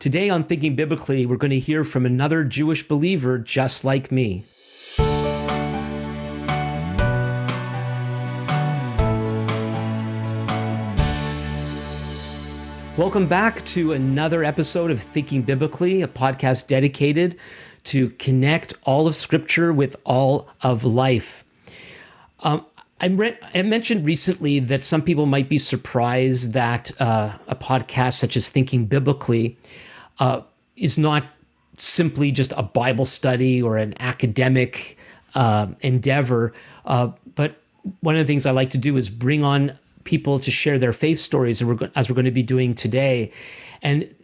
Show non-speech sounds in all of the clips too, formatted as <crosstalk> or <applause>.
Today on Thinking Biblically, we're going to hear from another Jewish believer just like me. Welcome back to another episode of Thinking Biblically, a podcast dedicated to connect all of Scripture with all of life. Um, I, re- I, mentioned recently that some people might be surprised that uh, a podcast such as Thinking Biblically uh, is not simply just a Bible study or an academic uh, endeavor, uh, but one of the things I like to do is bring on people to share their faith stories, we're go- as we're going to be doing today, and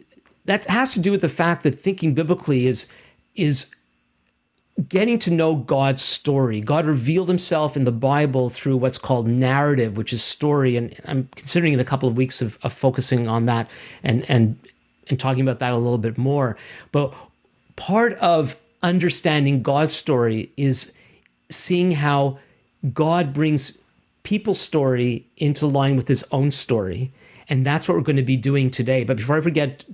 that has to do with the fact that thinking biblically is is getting to know God's story. God revealed himself in the Bible through what's called narrative, which is story. And I'm considering in a couple of weeks of, of focusing on that and, and, and talking about that a little bit more. But part of understanding God's story is seeing how God brings people's story into line with his own story. And that's what we're going to be doing today. But before I forget,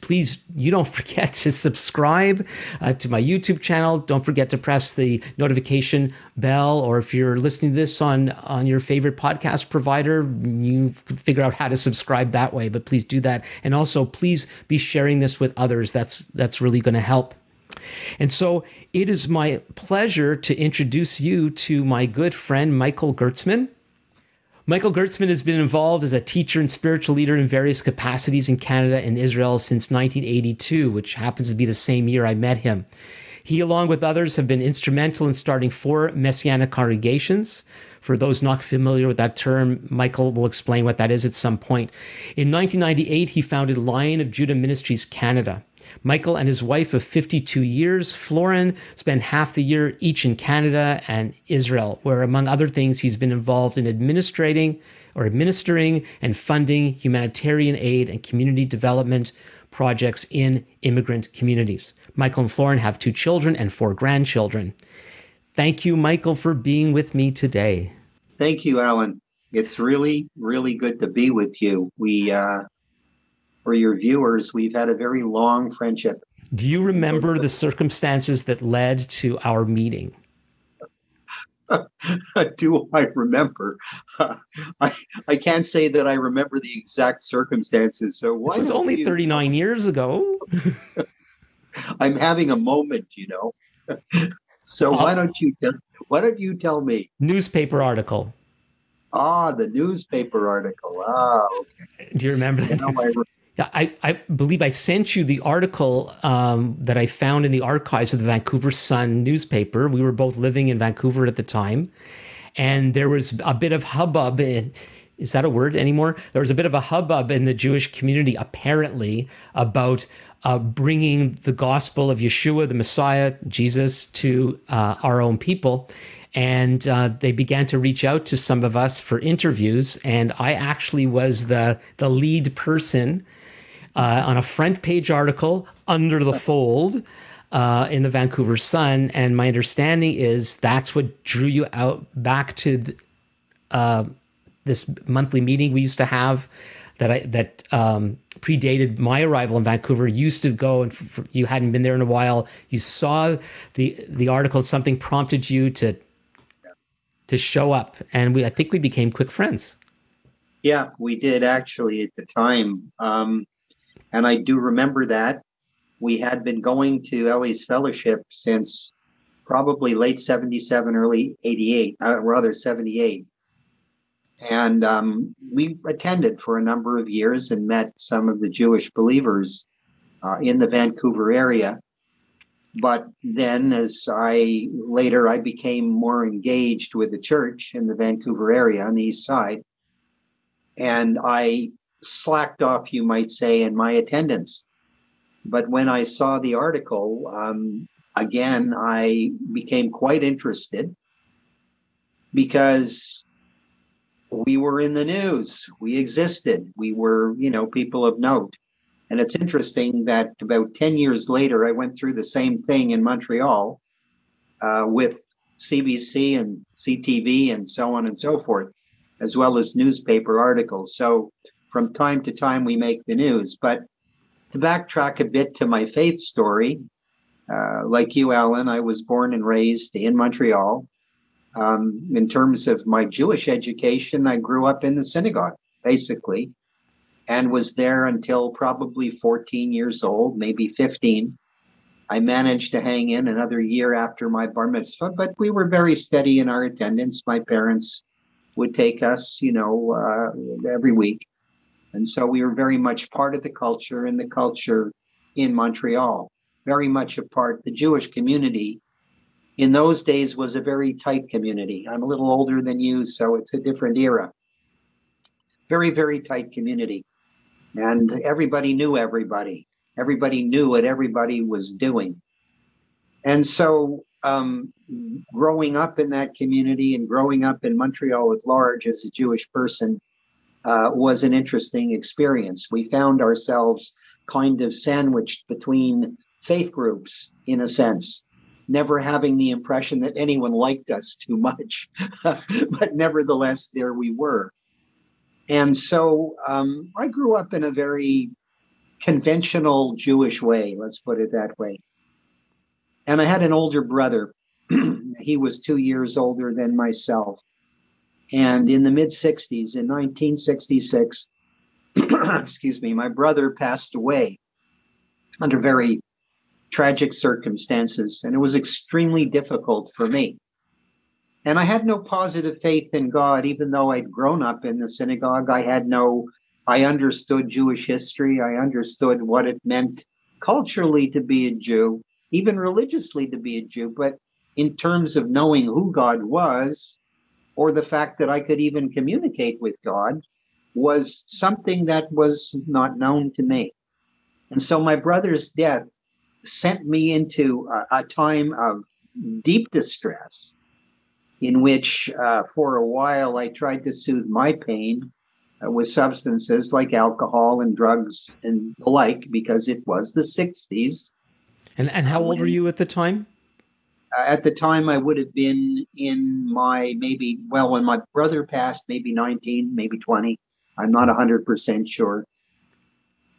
please you don't <laughs> forget to subscribe uh, to my YouTube channel. Don't forget to press the notification bell, or if you're listening to this on on your favorite podcast provider, you figure out how to subscribe that way. But please do that, and also please be sharing this with others. That's that's really going to help. And so it is my pleasure to introduce you to my good friend Michael Gertzman. Michael Gertzman has been involved as a teacher and spiritual leader in various capacities in Canada and Israel since 1982, which happens to be the same year I met him. He, along with others, have been instrumental in starting four messianic congregations. For those not familiar with that term, Michael will explain what that is at some point. In 1998, he founded Lion of Judah Ministries Canada. Michael and his wife of 52 years, Florin, spent half the year each in Canada and Israel, where, among other things, he's been involved in administrating or administering and funding humanitarian aid and community development projects in immigrant communities. Michael and Florin have two children and four grandchildren. Thank you, Michael, for being with me today. Thank you, Alan. It's really, really good to be with you. We uh, for your viewers, we've had a very long friendship. Do you remember the circumstances that led to our meeting? <laughs> Do I remember? <laughs> I I can't say that I remember the exact circumstances. So why? It was only you... 39 years ago. <laughs> I'm having a moment, you know. so why don't you why don't you tell me? Newspaper article. Ah, the newspaper article. Ah, okay. Do you remember that? You know, I, I believe I sent you the article um, that I found in the archives of the Vancouver Sun newspaper. We were both living in Vancouver at the time, and there was a bit of hubbub. In, is that a word anymore? There was a bit of a hubbub in the Jewish community, apparently, about uh, bringing the gospel of Yeshua, the Messiah, Jesus, to uh, our own people. And uh, they began to reach out to some of us for interviews, and I actually was the the lead person uh, on a front page article under the fold uh, in the Vancouver Sun. And my understanding is that's what drew you out back to the, uh, this monthly meeting we used to have that I that um, predated my arrival in Vancouver. Used to go and f- you hadn't been there in a while. You saw the the article. Something prompted you to to show up, and we I think we became quick friends. Yeah, we did actually at the time. Um, and I do remember that. We had been going to Ellie's Fellowship since probably late 77, early 88, uh, rather 78. And um, we attended for a number of years and met some of the Jewish believers uh, in the Vancouver area. But then, as I later, I became more engaged with the church in the Vancouver area on the east side. And I slacked off, you might say, in my attendance. But when I saw the article, um, again, I became quite interested because we were in the news. We existed. We were, you know, people of note. And it's interesting that about 10 years later, I went through the same thing in Montreal uh, with CBC and CTV and so on and so forth, as well as newspaper articles. So from time to time we make the news. But to backtrack a bit to my faith story, uh, like you, Alan, I was born and raised in Montreal. Um, in terms of my Jewish education, I grew up in the synagogue, basically, and was there until probably 14 years old, maybe 15. I managed to hang in another year after my bar mitzvah, but we were very steady in our attendance. My parents would take us, you know, uh, every week. And so we were very much part of the culture and the culture in Montreal, very much a part. The Jewish community in those days was a very tight community. I'm a little older than you, so it's a different era. Very, very tight community. And everybody knew everybody. Everybody knew what everybody was doing. And so, um, growing up in that community and growing up in Montreal at large as a Jewish person uh, was an interesting experience. We found ourselves kind of sandwiched between faith groups in a sense never having the impression that anyone liked us <laughs> too much. <laughs> but nevertheless, there we were. And so um, I grew up in a very conventional Jewish way, let's put it that way. And I had an older brother. <clears throat> he was two years older than myself. And in the mid 60s, in 1966, <clears throat> excuse me, my brother passed away under very tragic circumstances, and it was extremely difficult for me. And I had no positive faith in God, even though I'd grown up in the synagogue. I had no, I understood Jewish history. I understood what it meant culturally to be a Jew, even religiously to be a Jew. But in terms of knowing who God was, or the fact that I could even communicate with God, was something that was not known to me. And so my brother's death sent me into a, a time of deep distress in which uh, for a while I tried to soothe my pain uh, with substances like alcohol and drugs and the like because it was the 60s. And, and how old were you at the time? Uh, at the time, I would have been in my maybe, well, when my brother passed, maybe 19, maybe 20. I'm not 100% sure.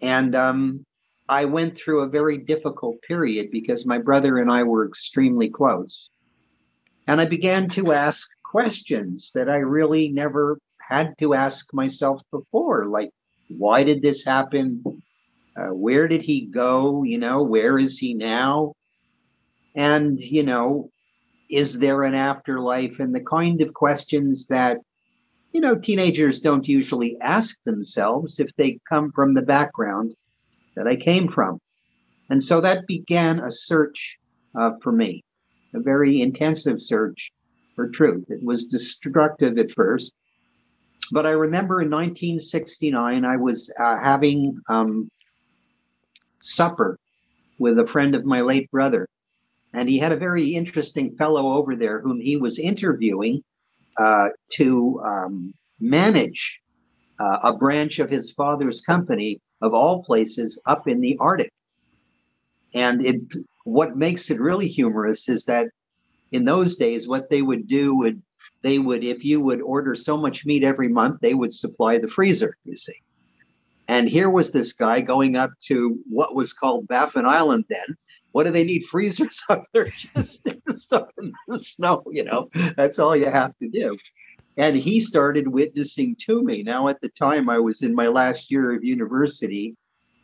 And um, I went through a very difficult period because my brother and I were extremely close. And I began to ask questions that I really never had to ask myself before, like, why did this happen? Uh, where did he go? You know, where is he now? And, you know, is there an afterlife? And the kind of questions that, you know, teenagers don't usually ask themselves if they come from the background that I came from. And so that began a search uh, for me, a very intensive search for truth. It was destructive at first. But I remember in 1969, I was uh, having um, supper with a friend of my late brother. And he had a very interesting fellow over there whom he was interviewing uh, to um, manage uh, a branch of his father's company of all places up in the Arctic. And it, what makes it really humorous is that in those days, what they would do would, they would, if you would order so much meat every month, they would supply the freezer, you see. And here was this guy going up to what was called Baffin Island then. What do they need freezers <laughs> up there? Just stuff in the snow, you know. That's all you have to do and he started witnessing to me. Now, at the time, I was in my last year of university,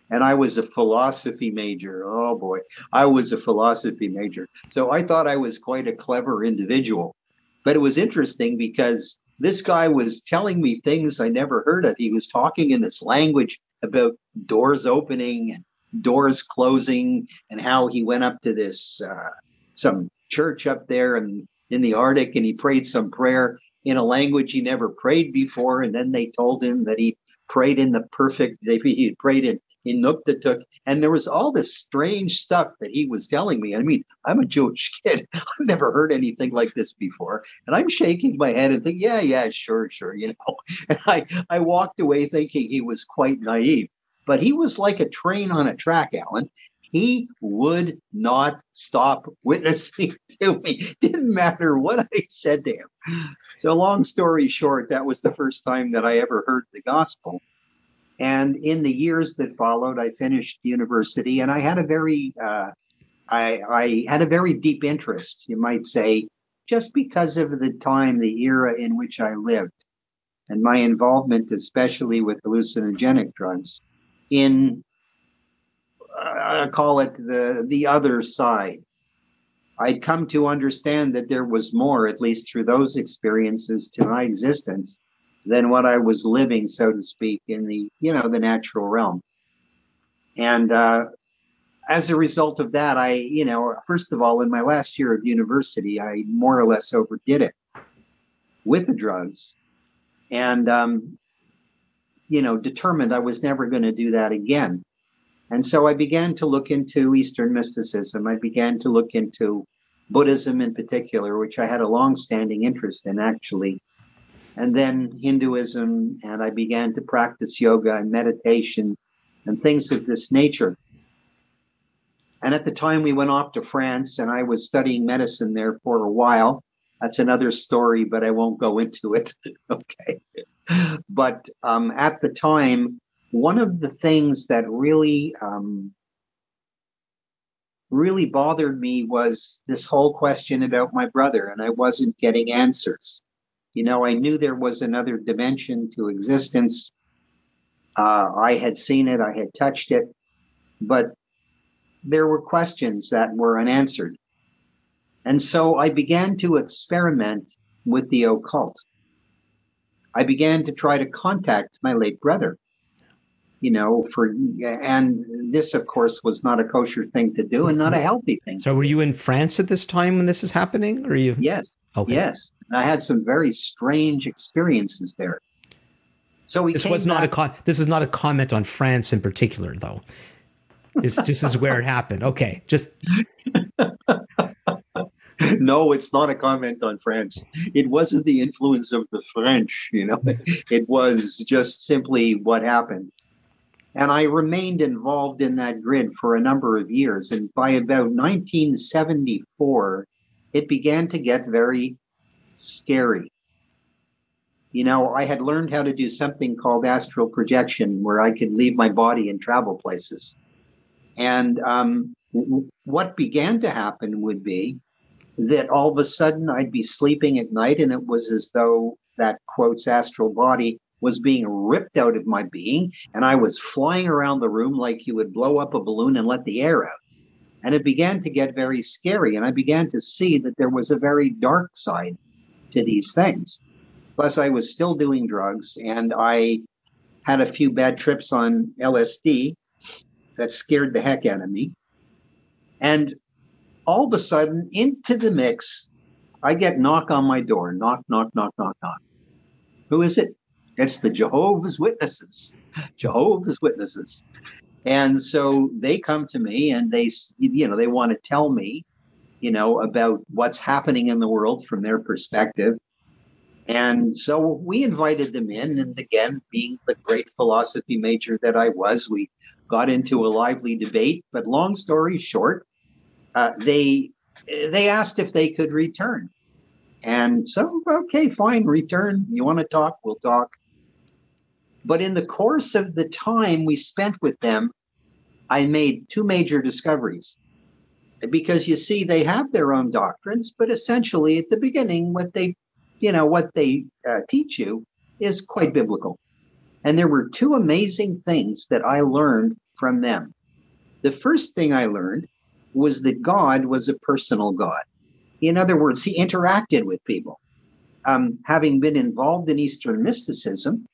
and I was a philosophy major. Oh boy, I was a philosophy major. So I thought I was quite a clever individual. But it was interesting because this guy was telling me things I never heard of. He was talking in this language about doors opening, doors closing, and how he went up to this uh, some church up there and in the Arctic and he prayed some prayer in a language he never prayed before. And then they told him that he prayed in the perfect, <laughs> he prayed in, in Inuktitut. And there was all this strange stuff that he was telling me. I mean, I'm a Jewish <laughs> kid. I've never heard anything like this before. And I'm shaking my head and think, yeah, yeah, sure, sure, you know. <laughs> And I, I walked away thinking he was quite naive. But he was like a train on a track, Alan. He would not stop witnessing <laughs> to me. Didn't matter what I said to him. So, long story short, that was the first time that I ever heard the gospel. And in the years that followed, I finished university, and I had a very, uh, I, I had a very deep interest, you might say, just because of the time, the era in which I lived, and my involvement, especially with hallucinogenic drugs, in uh, I call it the the other side. I'd come to understand that there was more, at least through those experiences, to my existence than what I was living, so to speak, in the you know the natural realm. And uh, as a result of that, I you know first of all, in my last year of university, I more or less overdid it with the drugs, and um, you know determined I was never going to do that again. And so I began to look into Eastern mysticism. I began to look into Buddhism in particular, which I had a long-standing interest in actually and then Hinduism, and I began to practice yoga and meditation and things of this nature. And at the time, we went off to France, and I was studying medicine there for a while. That's another story, but I won't go into it. <laughs> okay. But um, at the time, one of the things that really um, really bothered me was this whole question about my brother, and I wasn't getting answers. You know, I knew there was another dimension to existence. Uh, I had seen it, I had touched it, but there were questions that were unanswered. And so I began to experiment with the occult. I began to try to contact my late brother you know, for and this, of course, was not a kosher thing to do and not a healthy thing. So, were you in France at this time when this is happening, or you? Yes. Okay. Yes, I had some very strange experiences there. So we. This was not back, a con- this is not a comment on France in particular, though. This just is where it happened. Okay, just. <laughs> <laughs> no, it's not a comment on France. It wasn't the influence of the French, you know. <laughs> It was just simply what happened. And I remained involved in that grid for a number of years. And by about 1974, it began to get very scary. You know, I had learned how to do something called astral projection where I could leave my body and travel places. And um, what began to happen would be that all of a sudden I'd be sleeping at night and it was as though that quotes astral body was being ripped out of my being, and I was flying around the room like you would blow up a balloon and let the air out. And it began to get very scary, and I began to see that there was a very dark side to these things. Plus, I was still doing drugs, and I had a few bad trips on LSD that scared the heck out of me. And all of a sudden, into the mix, I get knock on my door. Knock, knock, knock, knock, knock. Who is it? It's the Jehovah's Witnesses. <laughs> Jehovah's Witnesses. And so they come to me and they, you know, they want to tell me, you know, about what's happening in the world from their perspective. And so we invited them in. And again, being the great philosophy major that I was, we got into a lively debate. But long story short, uh, they they asked if they could return. And so, okay, fine, return. You want to talk? We'll talk. But in the course of the time we spent with them, I made two major discoveries. Because you see, they have their own doctrines, but essentially at the beginning, what they, you know, what they uh, teach you is quite biblical. And there were two amazing things that I learned from them. The first thing I learned was that God was a personal God. In other words, he interacted with people. Um, having been involved in Eastern mysticism,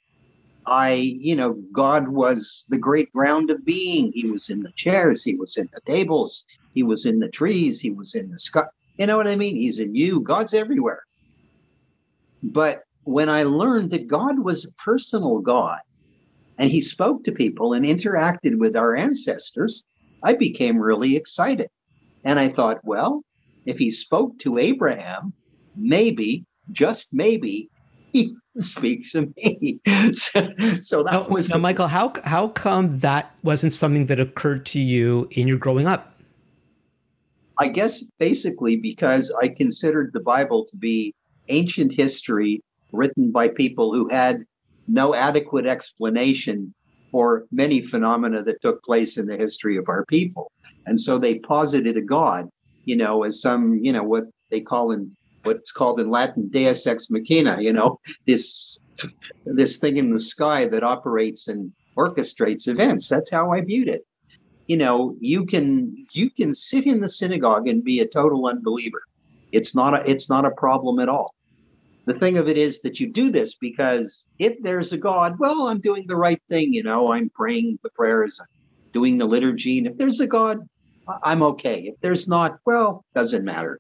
I, you know, God was the great ground of being. He was in the chairs, he was in the tables, he was in the trees, he was in the sky. You know what I mean? He's in you. God's everywhere. But when I learned that God was a personal God and he spoke to people and interacted with our ancestors, I became really excited. And I thought, well, if he spoke to Abraham, maybe, just maybe, he <laughs> speaks to me. <laughs> so, so, that now, was now, the, Michael. How how come that wasn't something that occurred to you in your growing up? I guess basically because I considered the Bible to be ancient history written by people who had no adequate explanation for many phenomena that took place in the history of our people. And so they posited a God, you know, as some, you know, what they call in what's called in Latin deus ex machina, you know, <laughs> this this thing in the sky that operates and orchestrates events. That's how I viewed it. You know, you can you can sit in the synagogue and be a total unbeliever. It's not a it's not a problem at all. The thing of it is that you do this because if there's a God, well, I'm doing the right thing, you know, I'm praying the prayers, doing the liturgy, and if there's a God, I'm okay. If there's not, well, doesn't matter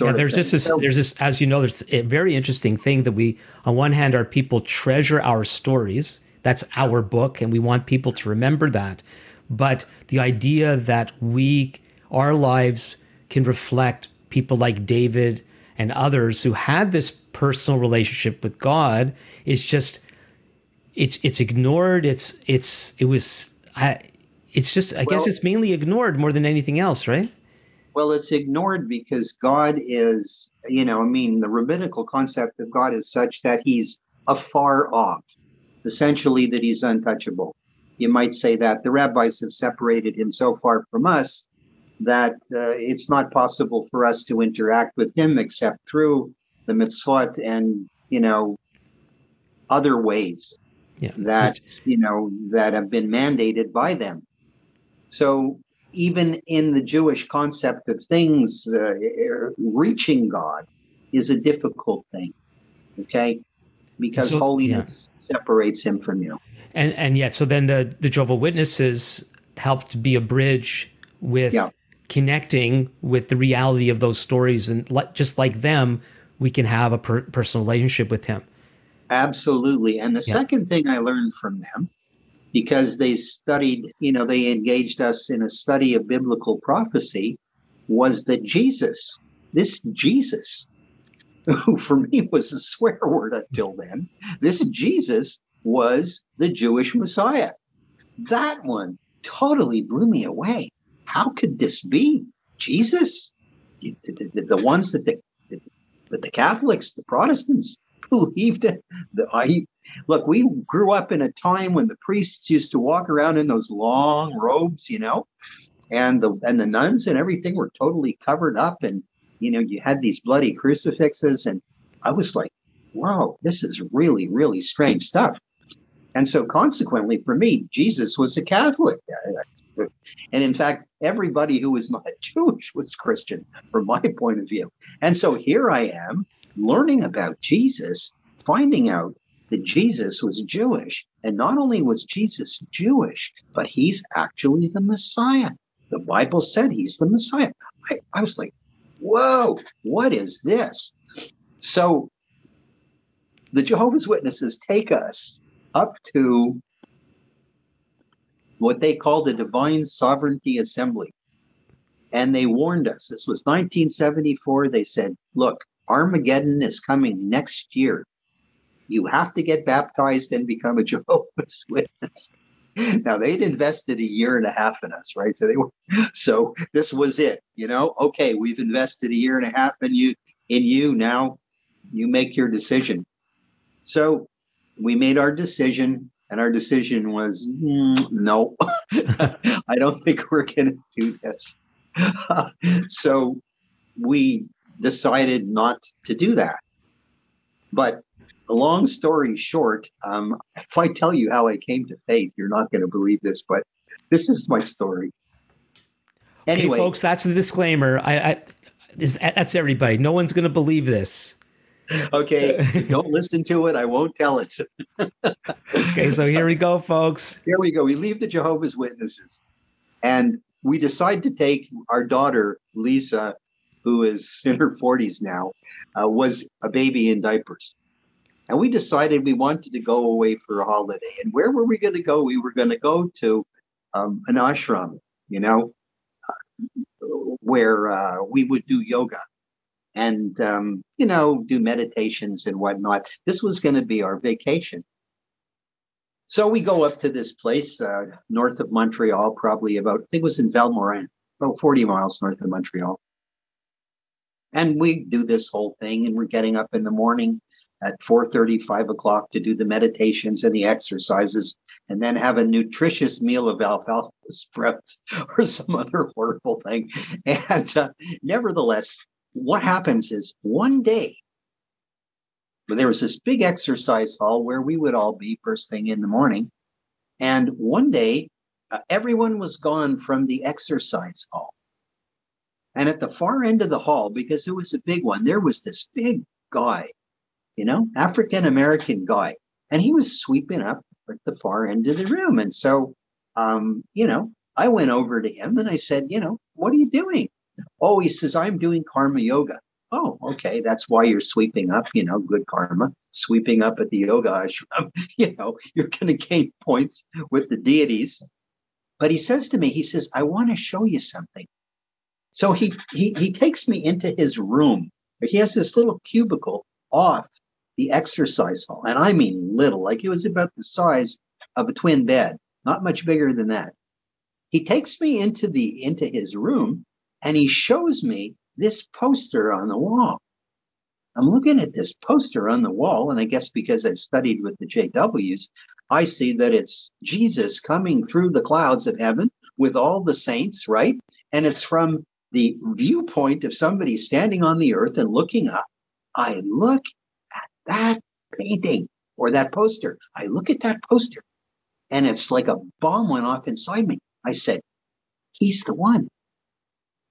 yeah, there's this, this, there's this, as you know, there's a very interesting thing that we, on one hand, our people treasure our stories. That's our book, and we want people to remember that. But the idea that we, our lives, can reflect people like David and others who had this personal relationship with God is just, it's it's ignored. It's it's it was, I, it's just I well, guess it's mainly ignored more than anything else, right? Well, it's ignored because God is, you know, I mean, the rabbinical concept of God is such that he's afar off, essentially that he's untouchable. You might say that the rabbis have separated him so far from us that uh, it's not possible for us to interact with him except through the mitzvot and, you know, other ways yeah. that, you know, that have been mandated by them. So even in the Jewish concept of things, uh, reaching God is a difficult thing. Okay, because so, holiness yeah. separates him from you. And and yet, so then the the Jehovah Witnesses helped be a bridge with yeah. Connecting with the reality of those stories, and just like them, we can have a per- personal relationship with Him. Absolutely. And the yeah. second thing I learned from them because they studied, you know, they engaged us in a study of biblical prophecy was that Jesus, this Jesus, who for me was a swear word until then, this Jesus was the Jewish Messiah. That one totally blew me away. How could this be? Jesus? The, the, the ones that the, that the Catholics, the Protestants <laughs> believed. The, I, Look, we grew up in a time when the priests used to walk around in those long robes, you know, and the and the nuns and everything were totally covered up, and you know, you had these bloody crucifixes, and I was like, whoa, this is really, really strange stuff. And so, consequently, for me, Jesus was a Catholic. And in fact, everybody who was not <laughs> Jewish was Christian from my point of view. And so here I am learning about Jesus, finding out that Jesus was Jewish. And not only was Jesus Jewish, but he's actually the Messiah. The Bible said he's the Messiah. I, I was like, whoa, what is this? So the Jehovah's Witnesses take us up to what they called the Divine Sovereignty Assembly. And they warned us. This was 1974. They said, look, Armageddon is coming next year you have to get baptized and become a <laughs> Jehovah's Witness. Now they'd invested a year and a half in us, right? So they were, <laughs> so this was it, you know. Okay, we've invested a year and a half in you. In you now, you make your decision. So we made our decision, and our decision was mm, no. <laughs> I don't think we're going to do this. <laughs> so we decided not to do that. But long story short, um, if I tell you how I came to faith, you're not going to believe this, but this is my story. Anyway, okay, folks, that's the disclaimer. I, I this, that's everybody. No one's going to believe this. <laughs> Okay, don't listen to it. I won't tell it. <laughs> okay, so here we go, folks. Here we go. We leave the Jehovah's Witnesses, and we decide to take our daughter Lisa, who is in her 40s now, uh, was a baby in diapers. And we decided we wanted to go away for a holiday. And where were we going to go? We were going to go to um, an ashram, you know, where uh, we would do yoga and, um, you know, do meditations and whatnot. This was going to be our vacation. So we go up to this place uh, north of Montreal, probably about, I think it was in Val-Morin, about 40 miles north of Montreal. And we do this whole thing and we're getting up in the morning at 4.30, 5 o'clock to do the meditations and the exercises, and then have a nutritious meal of alfalfa <laughs> sprouts or some other horrible thing. And uh, nevertheless, what happens is one day, there was this big exercise hall where we would all be first thing in the morning. And one day, uh, everyone was gone from the exercise hall. And at the far end of the hall, because it was a big one, there was this big guy, you know, African American guy. And he was sweeping up at the far end of the room. And so, um, you know, I went over to him and I said, you know, what are you doing? Oh, he says, I'm doing karma yoga. Oh, okay. That's why you're sweeping up, you know, good karma, sweeping up at the yoga ashram. <laughs> you know, you're going to gain points with the deities. But he says to me, he says, I want to show you something. So he, he, he takes me into his room. He has this little cubicle off the exercise hall. And I mean little, like it was about the size of a twin bed, not much bigger than that. He takes me into the, into his room and he shows me this poster on the wall. I'm looking at this poster on the wall, and I guess because I've studied with the JWs, I see that it's Jesus coming through the clouds of heaven with all the saints, right? And it's from the viewpoint of somebody standing on the earth and looking up. I look at that painting or that poster. I look at that poster, and it's like a bomb went off inside me. I said, He's the one.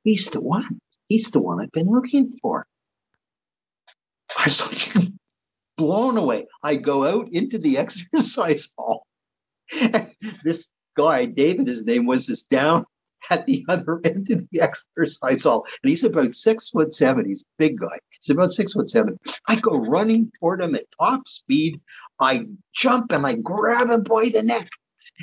He's the one. He's the one I've been looking for. I was like blown away. I go out into the <laughs> exercise hall. this guy, David, his name was, is down at the other end of the exercise hall. And he's about six foot seven. He's a big guy. He's about six foot seven. I go running toward him at top speed. I jump and I grab him by the neck.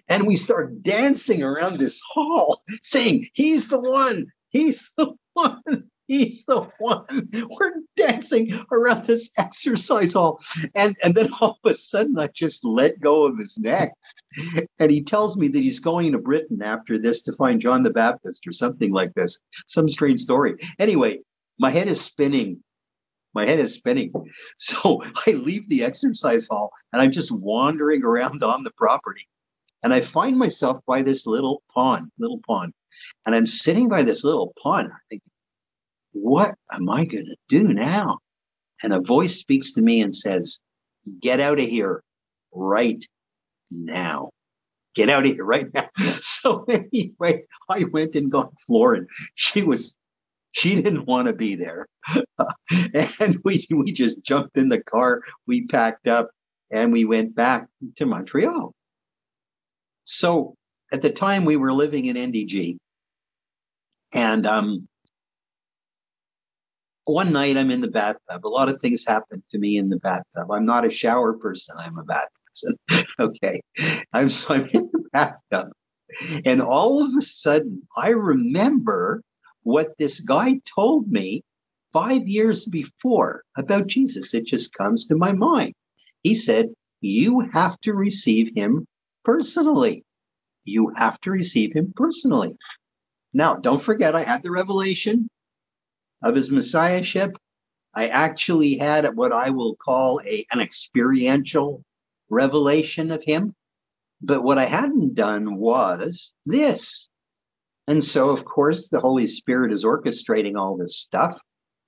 And we start dancing around this hall saying, He's the one. He's the one. He's the one. We're dancing around this exercise hall. And, and then all of a sudden, I just let go of his neck. And he tells me that he's going to Britain after this to find John the Baptist or something like this. Some strange story. Anyway, my head is spinning. My head is spinning. <laughs> So I leave the exercise hall and I'm just wandering around on the property. And I find myself by this little pond, little pond. And I'm sitting by this little pond, I think, what am I going to do now? And a voice speaks to me and says, get out of here right now. Get out of here right now. <laughs> So anyway, I went and got Florin. She was, she didn't want to be there. <laughs> and we, we just jumped in the car. We packed up and we went back to Montreal. So at the time we were living in NDG and, um, one night I'm in the bathtub. A lot of things happen to me in the bathtub. I'm not a shower person. I'm a bath person. <laughs> okay. I'm, so I'm in the bathtub. And all of a sudden, I remember what this guy told me five years before about Jesus. It just comes to my mind. He said, You have to receive him personally. You have to receive him personally. Now, don't forget, I had the revelation of his messiahship, I actually had what I will call a, an experiential revelation of him. But what I hadn't done was this. And so, of course, the Holy Spirit is orchestrating all this stuff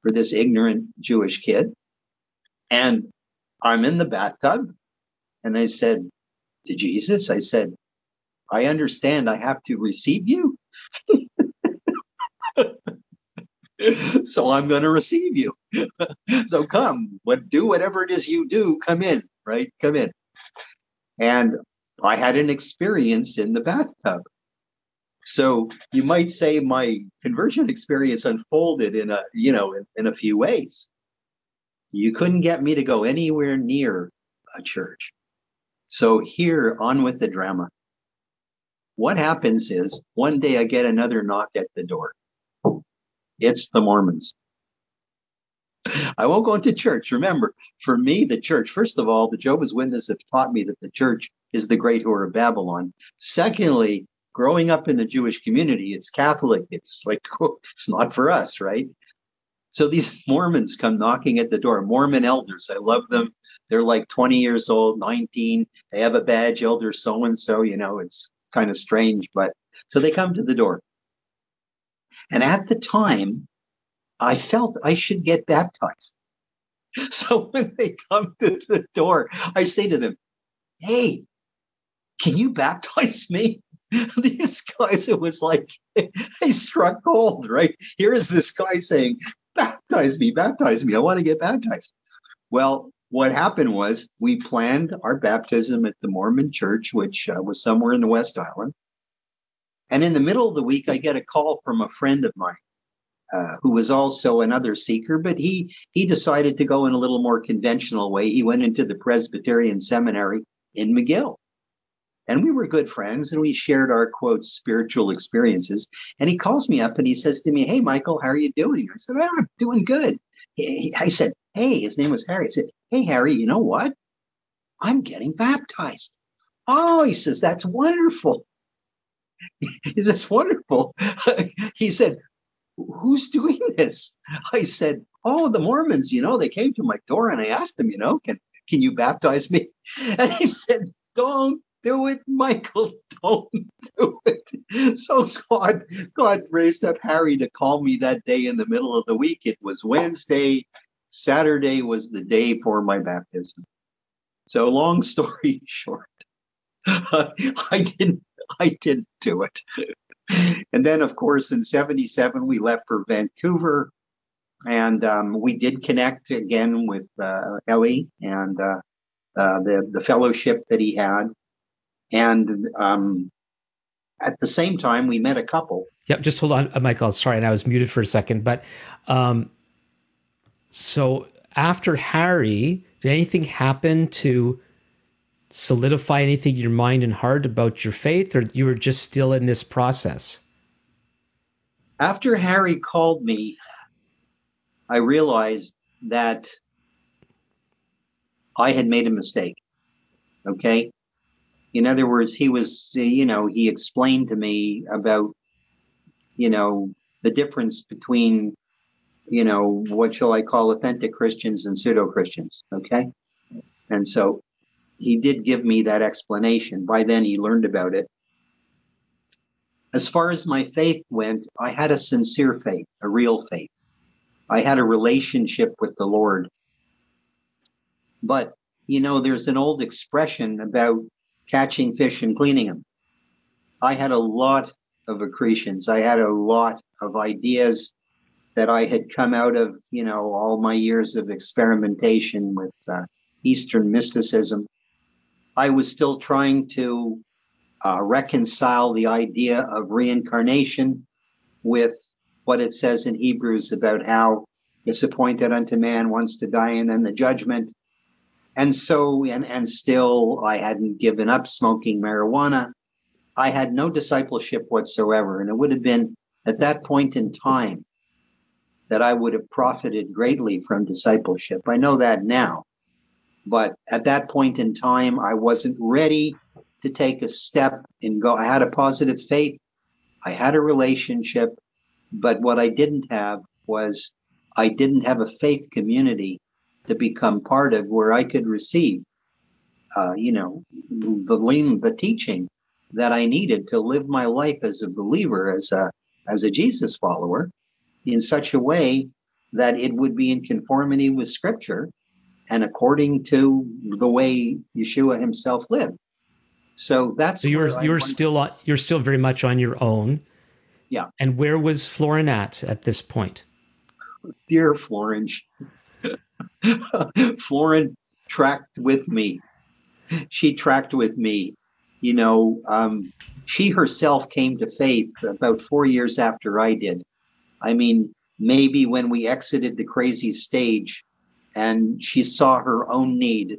for this ignorant Jewish kid. And I'm in the bathtub. And I said to Jesus, I said, I understand I have to receive you. <laughs> so I'm going to receive you. so come, what do whatever it is you do, come in, right? Come in. And I had an experience in the bathtub. So you might say my conversion experience unfolded in a, you know, in, in a few ways. You couldn't get me to go anywhere near a church. So here on with the drama. What happens is one day I get another knock at the door. It's the Mormons. I won't go into church. Remember, for me, the church, first of all, the Jehovah's Witnesses have taught me that the church is the great whore of Babylon. Secondly, growing up in the Jewish community, it's Catholic. It's like, <laughs> it's not for us, right? So these <laughs> Mormons come knocking at the door. Mormon elders, I love them. They're like 20 years old, 19. They have a badge, elder so and so. You know, it's kind of strange, but so they come to the door. And at the time, I felt I should get baptized. <laughs> So when they come to the door, I say to them, Hey, can you baptize me? <laughs> These guys, it was like <laughs> they struck gold, right? Here is this guy saying, Baptize me, baptize me. I want to get baptized. Well, what happened was we planned our baptism at the Mormon church, which uh, was somewhere in the West Island. And in the middle of the week, I get a call from a friend of mine uh, who was also another seeker, but he he decided to go in a little more conventional way. He went into the Presbyterian Seminary in McGill. And we were good friends and we shared our quote spiritual experiences. And he calls me up and he says to me, Hey, Michael, how are you doing? I said, oh, I'm doing good. I said, Hey, his name was Harry. I said, Hey, Harry, you know what? I'm getting baptized. Oh, he says, That's wonderful. <laughs> he says, Wonderful. <laughs> he said, Who's doing this? I said, Oh, the Mormons, you know, they came to my door and I asked them, you know, can, can you baptize me? <laughs> And he said, Don't do it, Michael. Don't do it. So God, God raised up Harry to call me that day in the middle of the week. It was Wednesday. Saturday was the day for my baptism. So long <laughs> story short, <laughs> I didn't, I didn't do it. And then, of course, in '77 we left for Vancouver, and um, we did connect again with uh, Ellie and uh, uh, the the fellowship that he had. And um, at the same time, we met a couple. Yep. Just hold on, uh, Michael. Sorry, and I was muted for a second. But um, so after Harry, did anything happen to solidify anything in your mind and heart about your faith, or you were just still in this process? After Harry called me, I realized that I had made a mistake. Okay in other words, he was, you know, he explained to me about, you know, the difference between, you know, what shall I call authentic Christians and pseudo Christians. Okay. And so he did give me that explanation. By then he learned about it. As far as my faith went, I had a sincere faith, a real faith. I had a relationship with the Lord. But, you know, there's an old expression about catching fish and cleaning them. I had a lot of accretions. I had a lot of ideas that I had come out of, you know, all my years of experimentation with uh, Eastern mysticism. I was still trying to uh, reconcile the idea of reincarnation with what it says in Hebrews about how it's appointed unto man once to die and then the judgment. And so, and, and still, I hadn't given up smoking marijuana. I had no discipleship whatsoever. And it would have been at that point in time that I would have profited greatly from discipleship. I know that now. But at that point in time, I wasn't ready to take a step and go. I had a positive faith. I had a relationship. But what I didn't have was I didn't have a faith community to become part of where I could receive, uh, you know, the lean, the teaching that I needed to live my life as a believer, as a, as a Jesus follower in such a way that it would be in conformity with scripture and according to the way Yeshua himself lived. So that's so you're you're still on, you're still very much on your own. Yeah. And where was Florin at at this point? Dear Florin, <laughs> Florin tracked with me. She tracked with me. You know, um, she herself came to faith about four years after I did. I mean, maybe when we exited the crazy stage and she saw her own need.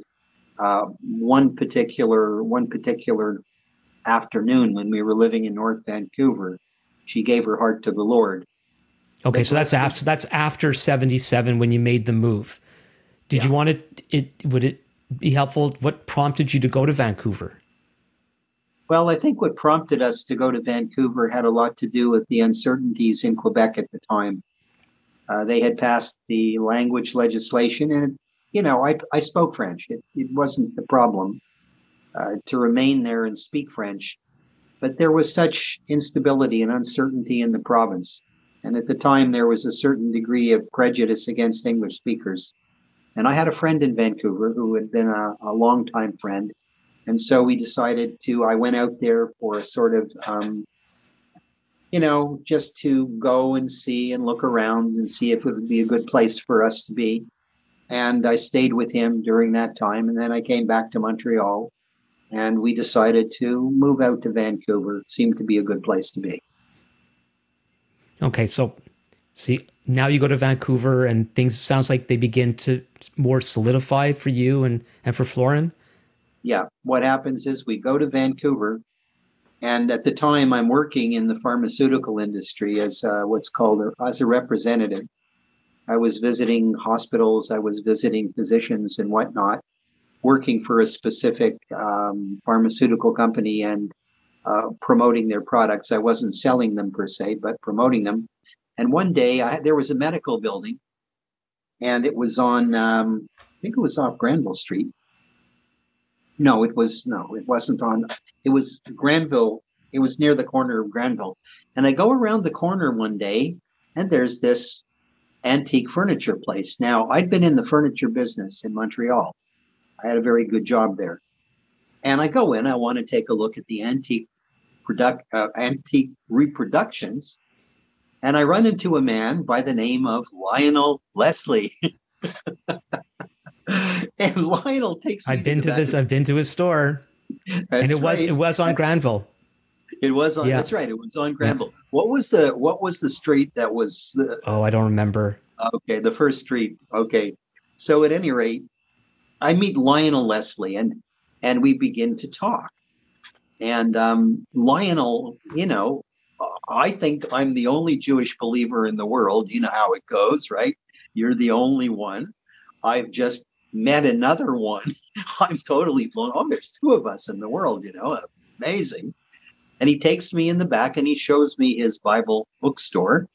Uh, one particular one particular afternoon when we were living in North Vancouver, she gave her heart to the Lord. Okay, so that's after that's after 77 when you made the move. Did yeah. you want it, it? Would it be helpful? What prompted you to go to Vancouver? Well, I think what prompted us to go to Vancouver had a lot to do with the uncertainties in Quebec at the time. Uh, they had passed the language legislation, and you know, I, I spoke French. It, it wasn't the problem uh, to remain there and speak French, but there was such instability and uncertainty in the province, and at the time there was a certain degree of prejudice against English speakers. And I had a friend in Vancouver who had been a, a long-time friend, and so we decided to. I went out there for a sort of um, you know, just to go and see and look around and see if it would be a good place for us to be. And I stayed with him during that time. And then I came back to Montreal and we decided to move out to Vancouver. It seemed to be a good place to be. Okay. So, see, now you go to Vancouver and things sounds like they begin to more solidify for you and, and for Florin. Yeah. What happens is we go to Vancouver and at the time, I'm working in the pharmaceutical industry as uh, what's called a, as a representative. I was visiting hospitals, I was visiting physicians and whatnot, working for a specific um, pharmaceutical company and uh, promoting their products. I wasn't selling them per se, but promoting them. And one day, I, there was a medical building, and it was on, um, I think it was off Granville Street, no, it was no, it wasn't on. It was Granville. It was near the corner of Granville. And I go around the corner one day, and there's this antique furniture place. Now, I'd been in the furniture business in Montreal. I had a very good job there. And I go in. I want to take a look at the antique product, uh, antique reproductions, and I run into a man by the name of Lionel Leslie. <laughs> <laughs> Lionel takes I've been to, to this. I've been to his store, and it was it was on Granville. <laughs> It was on. Yeah. That's right. It was on Granville. Yeah. What was the What was the street that was? The, oh, I don't remember. Okay, the first street. Okay, so at any rate, I meet Lionel Leslie, and and we begin to talk. And um, Lionel, you know, I think I'm the only Jewish believer in the world. You know how it goes, right? You're the only one. I've just met another one. <laughs> I'm totally blown. Oh, there's two of us in the world, you know, amazing. And he takes me in the back and he shows me his Bible bookstore.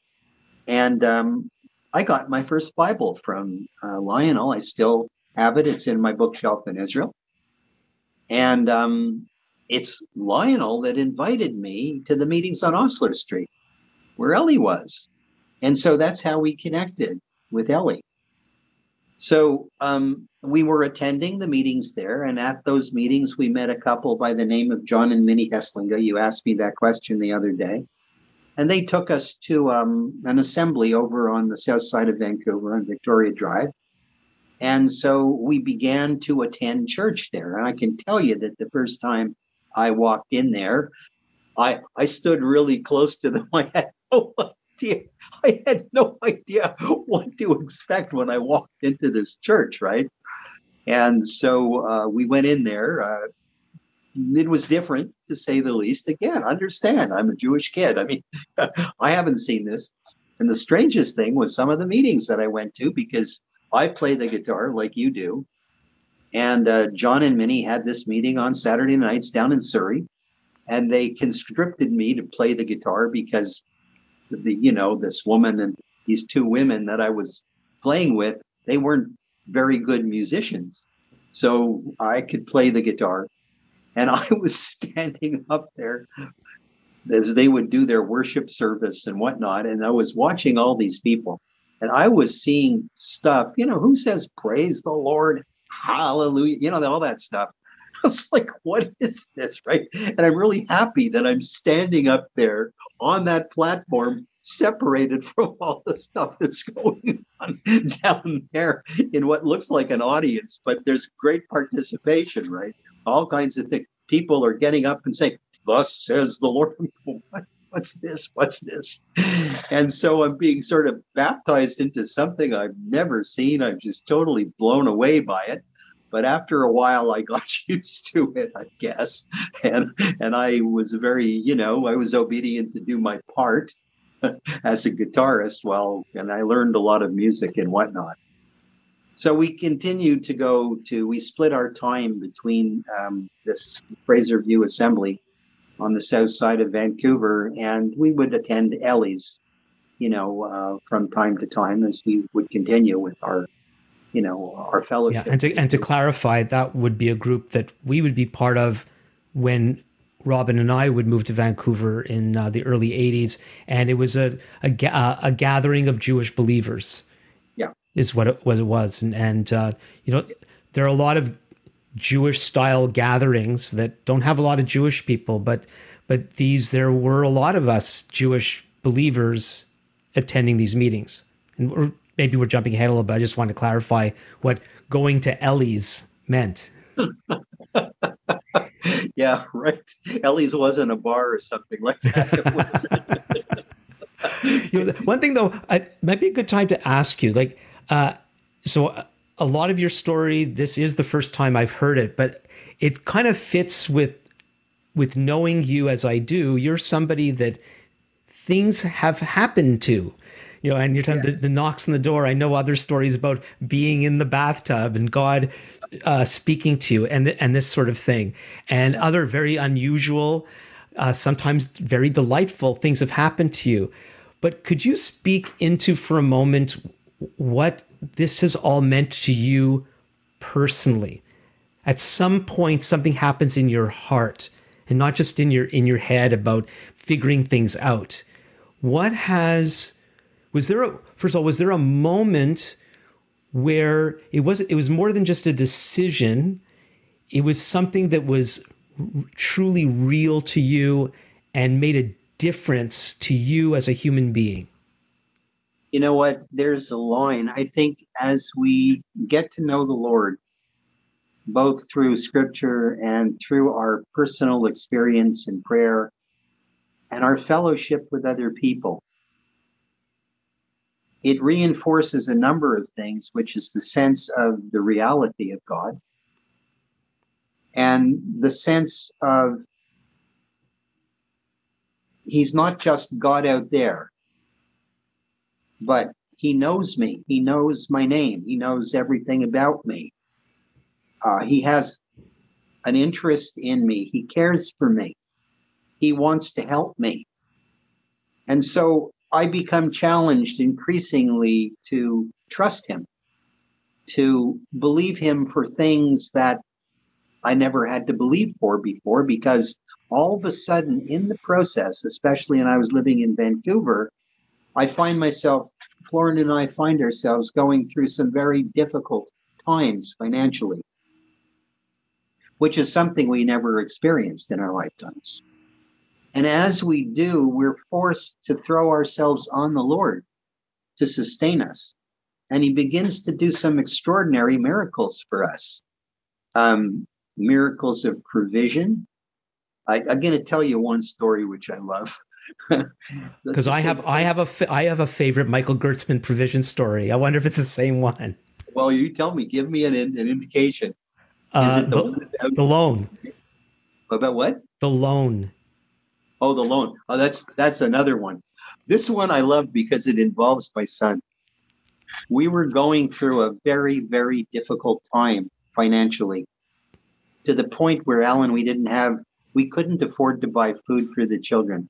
And um, I got my first Bible from uh, Lionel. I still have it. It's in my bookshelf in Israel. And um, it's Lionel that invited me to the meetings on Osler Street, where Ellie was. And so that's how we connected with Ellie. So um, we were attending the meetings there, and at those meetings, we met a couple by the name of John and Minnie Hesslinga. You asked me that question the other day. And they took us to um, an assembly over on the south side of Vancouver on Victoria Drive. And so we began to attend church there. And I can tell you that the first time I walked in there, I, I stood really close to them. I had no idea. I had no idea what to expect when I walked into this church, right? And so uh, we went in there. Uh, it was different, to say the least. Again, understand, I'm a Jewish kid. I mean, <laughs> I haven't seen this. And the strangest thing was some of the meetings that I went to because I play the guitar like you do. And uh, John and Minnie had this meeting on Saturday nights down in Surrey. And they conscripted me to play the guitar because the you know this woman and these two women that I was playing with, they weren't very good musicians. So I could play the guitar. And <laughs> I was standing up there as they would do their worship service and whatnot. And I was watching all these people. And I was seeing stuff, you know, who says praise the Lord, hallelujah, you know, all that stuff. <laughs> I was like, what is this, right? And I'm really happy that I'm standing up there on that platform, separated <laughs> from all the stuff that's going on <laughs> down there in what looks like an audience, but there's great participation, right? All kinds of things. People are getting up and saying, Thus says the Lord. What, what's this? What's this? And so I'm being sort of baptized into something I've never seen. I'm just totally blown away by it. But after a while, I got <laughs> used to it, I guess, and and I was very, you know, I was obedient to do my part <laughs> as a guitarist. Well, and I learned a lot of music and whatnot. So we continued to go to. We split our time between um, this Fraser View Assembly on the south side of Vancouver, and we would attend Ellie's. you know, uh, from time to time as we would continue with our, you know, our fellowship. Yeah, and to and to clarify, that would be a group that we would be part of when Robin and I would move to Vancouver in uh, the early 80s, and it was a a, uh, a gathering of Jewish believers. Yeah, is what it, what it was, and and uh, you know there are a lot of Jewish style gatherings that don't have a lot of Jewish people, but but these there were a lot of us Jewish believers attending these meetings. And we're, maybe we're jumping ahead a little bit. I just want to clarify what going to Ellie's meant. <laughs> yeah, right. Ellie's wasn't a bar or something like that. <laughs> you know, one thing though, might be a good time to ask you, like, uh, so a lot of your story, this is the first time I've heard it, but it kind of fits with with knowing you as I do. You're somebody that things have happened to. You know, and you're talking yes. the, the, knocks on the door. I know other stories about being in the bathtub and God uh, speaking to you, and and this sort of thing, and other very unusual, uh, sometimes very delightful things have happened to you. But could you speak into for a moment what this has all meant to you personally? At some point, something happens in your heart, and not just in your in your head about figuring things out what has was there a first of all was there a moment where it was it was more than just a decision. It was something that was truly real to you and made a difference to you as a human being? You know what? There's a line. I think as we get to know the lord both through scripture and through our personal experience in prayer and our fellowship with other people. It reinforces a number of things, which is the sense of the reality of God and the sense of He's not just God out there, but He knows me. He knows my name. He knows everything about me. Uh, he has an interest in me. He cares for me. He wants to help me. And so I become challenged increasingly to trust him, to believe him for things that I never had to believe for before because all of a sudden in the process, especially when I was living in Vancouver, I find myself, Florin and I find ourselves going through some very difficult times financially, which is something we never experienced in our lifetimes. And as we do, we're forced to throw ourselves on the Lord to sustain us. And he begins to do some extraordinary miracles for us. Um, miracles of provision. I, am going to tell you one story which I love. <laughs> Because I have I have a I have a favorite Michael Gertzman provision story. I wonder if it's the same one. Well, you tell me. Give me an, an indication. Is uh, it the, the, the loan? About what? The loan. Oh, the loan. Oh, that's that's another one. This one I love because it involves my son. We were going through a very, very difficult time financially to the point where Alan, we didn't have, we couldn't afford to buy food for the children.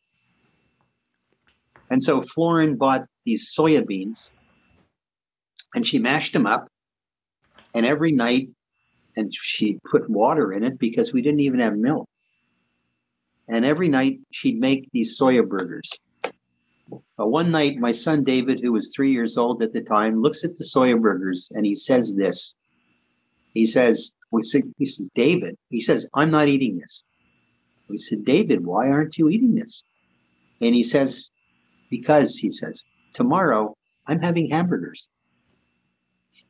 And so Florin bought these soya beans and she mashed them up. And every night, and she put water in it because we didn't even have milk. And every night she'd make these soya burgers. But one night, my son David, who was three years old at the time, looks at the soya burgers and he says this. He says, we said, he said, David, he says, I'm not eating this. We said, David, why aren't you eating this? And he says, because he says, tomorrow I'm having hamburgers.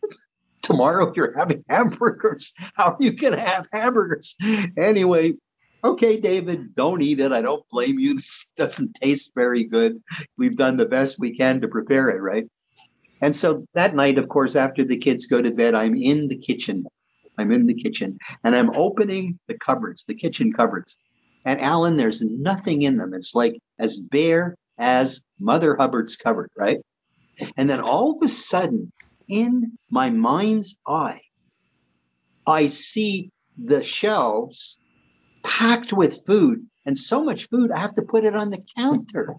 <laughs> tomorrow you're having hamburgers. How are you going to have hamburgers? Anyway, okay, David, don't eat it. I don't blame you. <laughs> This doesn't taste very good. We've done the best we can to prepare it, right? And so that night, of course, after the kids go to bed, I'm in the kitchen. I'm in the kitchen and I'm opening the cupboards, the kitchen cupboards. And Alan, there's nothing in them. It's like as bare as Mother Hubbard's cupboard, right? And then all of a sudden, in my mind's eye, I see the shelves packed with food and so much food, I have to put it on the counter.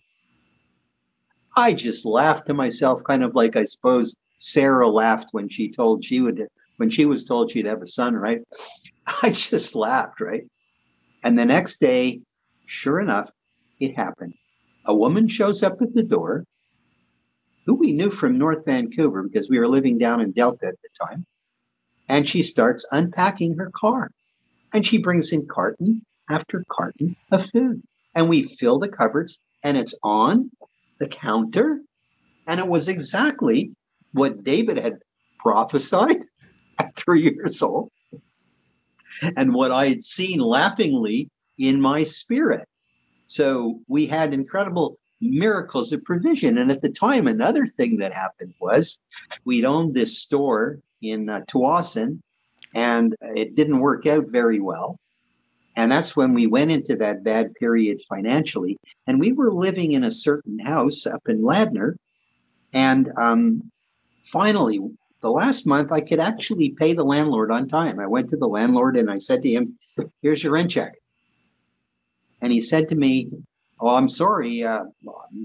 I just laughed to myself, kind of like I suppose Sarah laughed when she told she would when she was told she'd have a son, right? <laughs> I just laughed, right? And the next day, sure enough, it happened. A woman shows up at the door who we knew from North Vancouver because we were living down in Delta at the time. And she starts unpacking her car. And she brings in carton after carton of food. And we fill the cupboards and it's on the counter. And it was exactly what David had prophesied <laughs> at three years old and what I had seen laughingly in my spirit. So we had incredible miracles of provision. And at the time, another thing that happened was we'd owned this store in uh, Tsawwassen and it didn't work out very well. And that's when we went into that bad period financially. And we were living in a certain house up in Ladner. And um, finally, the last month, I could actually pay the landlord on time. I went to the landlord and I said to him, Here's your rent check. And he said to me, Oh, I'm sorry. Uh,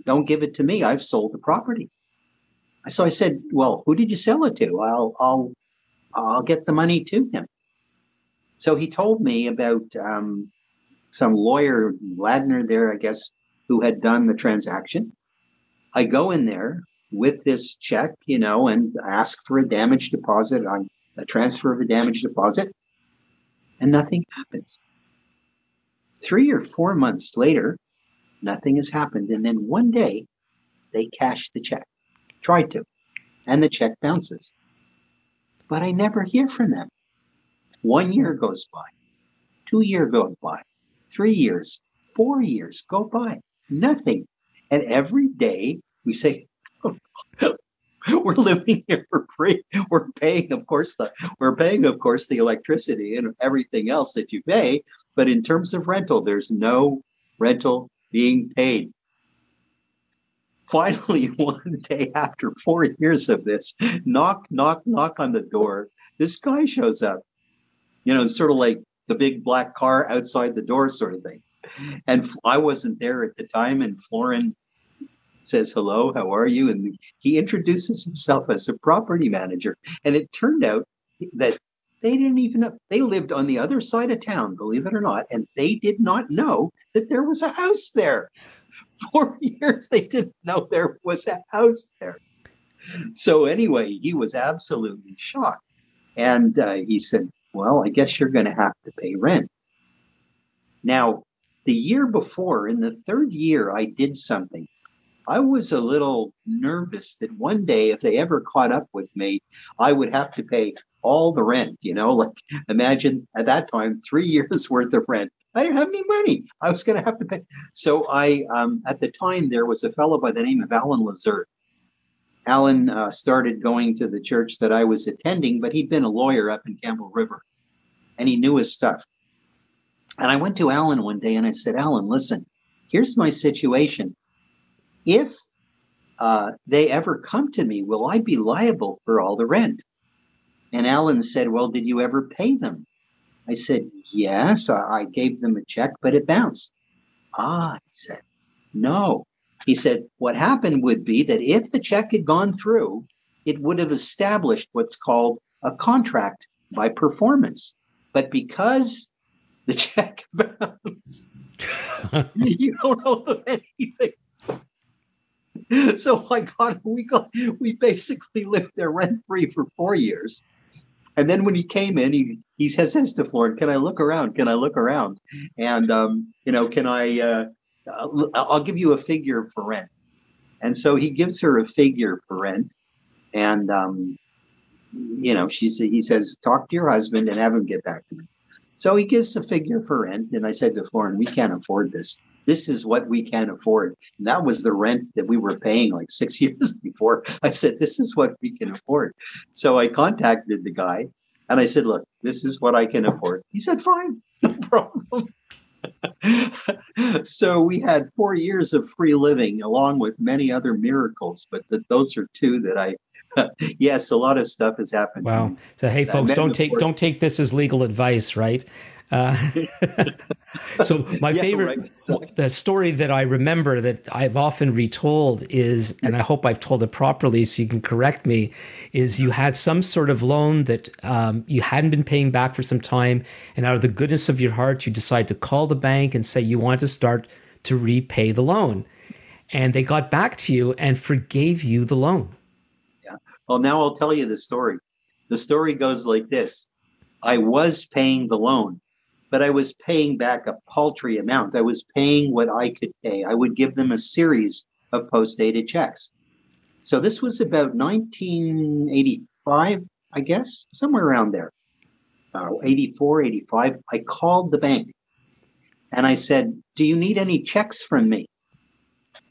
don't give it to me. I've sold the property. So I said, Well, who did you sell it to? I'll, I'll, I'll get the money to him. So he told me about um, some lawyer, Ladner there, I guess, who had done the transaction. I go in there with this check, you know, and ask for a damage deposit on a transfer of a damage deposit, and nothing happens. Three or four months later, nothing has happened. And then one day, they cash the check, tried to, and the check bounces. But I never hear from them. One year goes by, two years go by, three years, four years go by, nothing. And every day we say, <laughs> we're living here for free. We're paying, of course, the we're paying, of course, the electricity and everything else that you pay. But in terms of rental, there's no rental being paid. Finally, <laughs> one day after four years of this, knock, knock, knock on the door. This guy shows up. You know, sort of like the big black car outside the door, sort of thing. And I wasn't there at the time, and Florin says hello, how are you? And he introduces himself as a property manager. And it turned out that they didn't even they lived on the other side of town, believe it or not, and they did not know that there was a house there. <laughs> For years they didn't know there was a house there. So anyway, he was absolutely shocked. And uh, he said, Well, I guess you're going to have to pay rent. Now, the year before, in the third year, I did something I was a little nervous that one day, if they ever caught up with me, I would have to pay all the rent. You know, like imagine at that time, three <laughs> years worth of rent. I didn't have any money. I was going to have to pay. So I, um, at the time, there was a fellow by the name of Alan Lazert. Alan uh, started going to the church that I was attending, but he'd been a lawyer up in Campbell River and he knew his stuff. And I went to Alan one day and I said, Alan, listen, here's my situation if uh, they ever come to me, will I be liable for all the rent? And Alan said, Well, did you ever pay them? I said, Yes, I gave them a check, but it bounced. Ah, he said, No. He said, What happened would be that if the check had gone through, it would have established what's called a contract by performance. But because the <laughs> check bounced, <laughs> you don't know anything so I got we got we basically lived there rent free for four years. And then when he came in, he he says, says to Florin, "Can I look around? Can I look around? And um, you know, can I? Uh, I'll give you a figure for rent." And so he gives her a figure for rent, and um, you know, she he says, "Talk to your husband and have him get back to me." So he gives a figure for rent, and I said to Florin, "We can't afford this this is what we can afford. And that was the rent that we were paying like <laughs> six years before. I said, this is what we can afford. So I contacted the guy and I said, look, this is what I can afford. He said, fine, <laughs> no problem. <laughs> so we had four years of free living along with many other miracles, but the, those are two that I <laughs> yes, a lot of stuff has happened. Wow. So hey, uh, folks, don't take don't take this as legal advice, right? Uh, <laughs> so my Yeah, favorite, right. the story that I remember that I've often retold is, and I hope I've told it properly, so you can correct me, is you had some sort of loan that um, you hadn't been paying back for some time, and out of the goodness of your heart, you decide to call the bank and say you want to start to repay the loan, and they got back to you and forgave you the loan. Yeah. Well, now I'll tell you the story. The story goes like this I was paying the loan, but I was paying back a paltry amount. I was paying what I could pay. I would give them a series of post dated checks. So this was about 1985, I guess, somewhere around there. Uh, 84, 85. I called the bank and I said, Do you need any checks from me?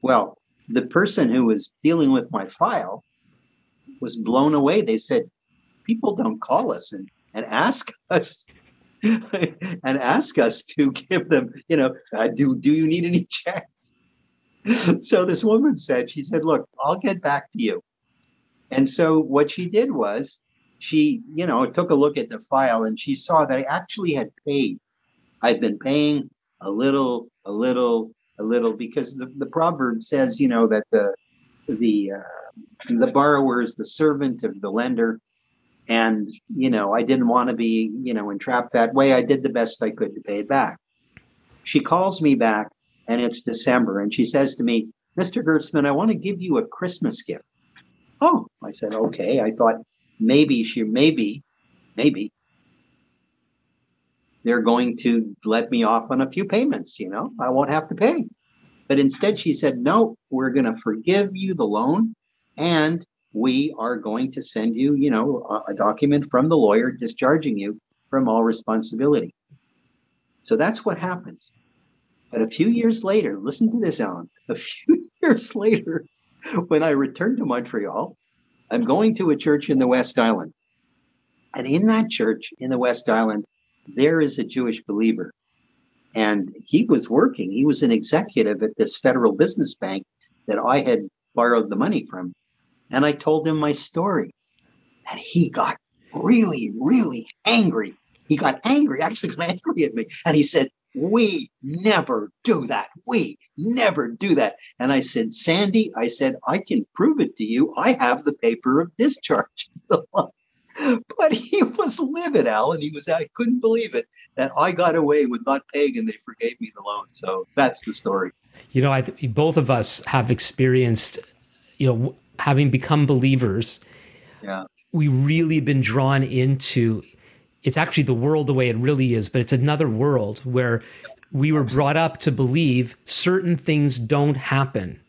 Well, the person who was dealing with my file was blown away. They said, People don't call us and, and ask us <laughs> and ask us to <laughs> give them, you know, uh, do do you need any <laughs> checks? So this woman said, she said, look, I'll get back to you. And so what she did was she, you know, took a look at the file and she saw that I actually had paid. I'd been paying a little, a little, a little because the, the proverb says, you know, that the the uh, the borrower is the servant of the lender and, you know, I didn't want to be, you know, entrapped that way. I did the best I could to pay it back. She calls me back and it's December and she says to me, Mr. Gertzman, I want to give you a Christmas gift. Oh, I said, okay. I thought maybe she, maybe, maybe they're going to let me off on a few payments, you know, I won't have to pay. But instead she said, no, we're going to forgive you the loan and we are going to send you, you know, a, a document from the lawyer discharging you from all responsibility. So that's what happens. But a few years later, listen to this, Alan. <laughs> A few years later, when I returned to Montreal, I'm going to a church in the West Island. And in that church in the West Island, there is a Jewish believer. And he was working, he was an executive at this federal business bank that I had borrowed the money from. And I told him my story. And he got really, really angry. He got angry, actually got <laughs> angry at me. And he said, We never do that. We never do that. And I said, Sandy, I said, I can prove it to you. I have the paper of discharge. <laughs> but he was livid, Alan. He was, I couldn't believe it that I got away with not paying and they forgave me the loan. So that's the story. You know, I th- both of us have experienced, you know, having become believers. Yeah. We really been drawn into. It's actually the world the way it really is, but it's another world where we were brought up to believe certain things don't happen.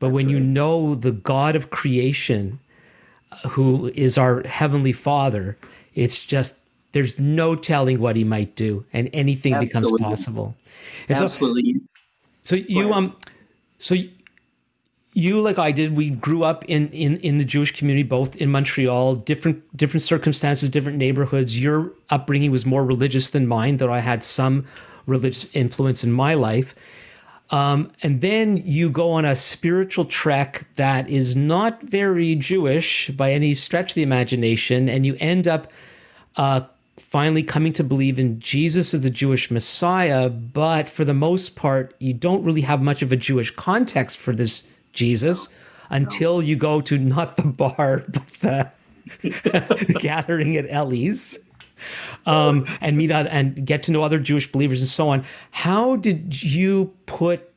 But That's when you know the God of creation, who is our heavenly Father, it's just there's no telling what he might do, and anything becomes possible. And Absolutely. so you um, so you like I did, we grew up in in in the Jewish community, both in Montreal, different different circumstances, different neighborhoods. Your upbringing was more religious than mine, though I had some religious influence in my life. Um, and then you go on a spiritual trek that is not very Jewish by any stretch of the imagination, and you end up uh, finally coming to believe in Jesus as the Jewish Messiah. But for the most part, you don't really have much of a Jewish context for this Jesus until you go to not the bar, <laughs> but the, the <laughs> gathering at Ellie's um, and meet out and get to know other Jewish believers and so on. How did you put,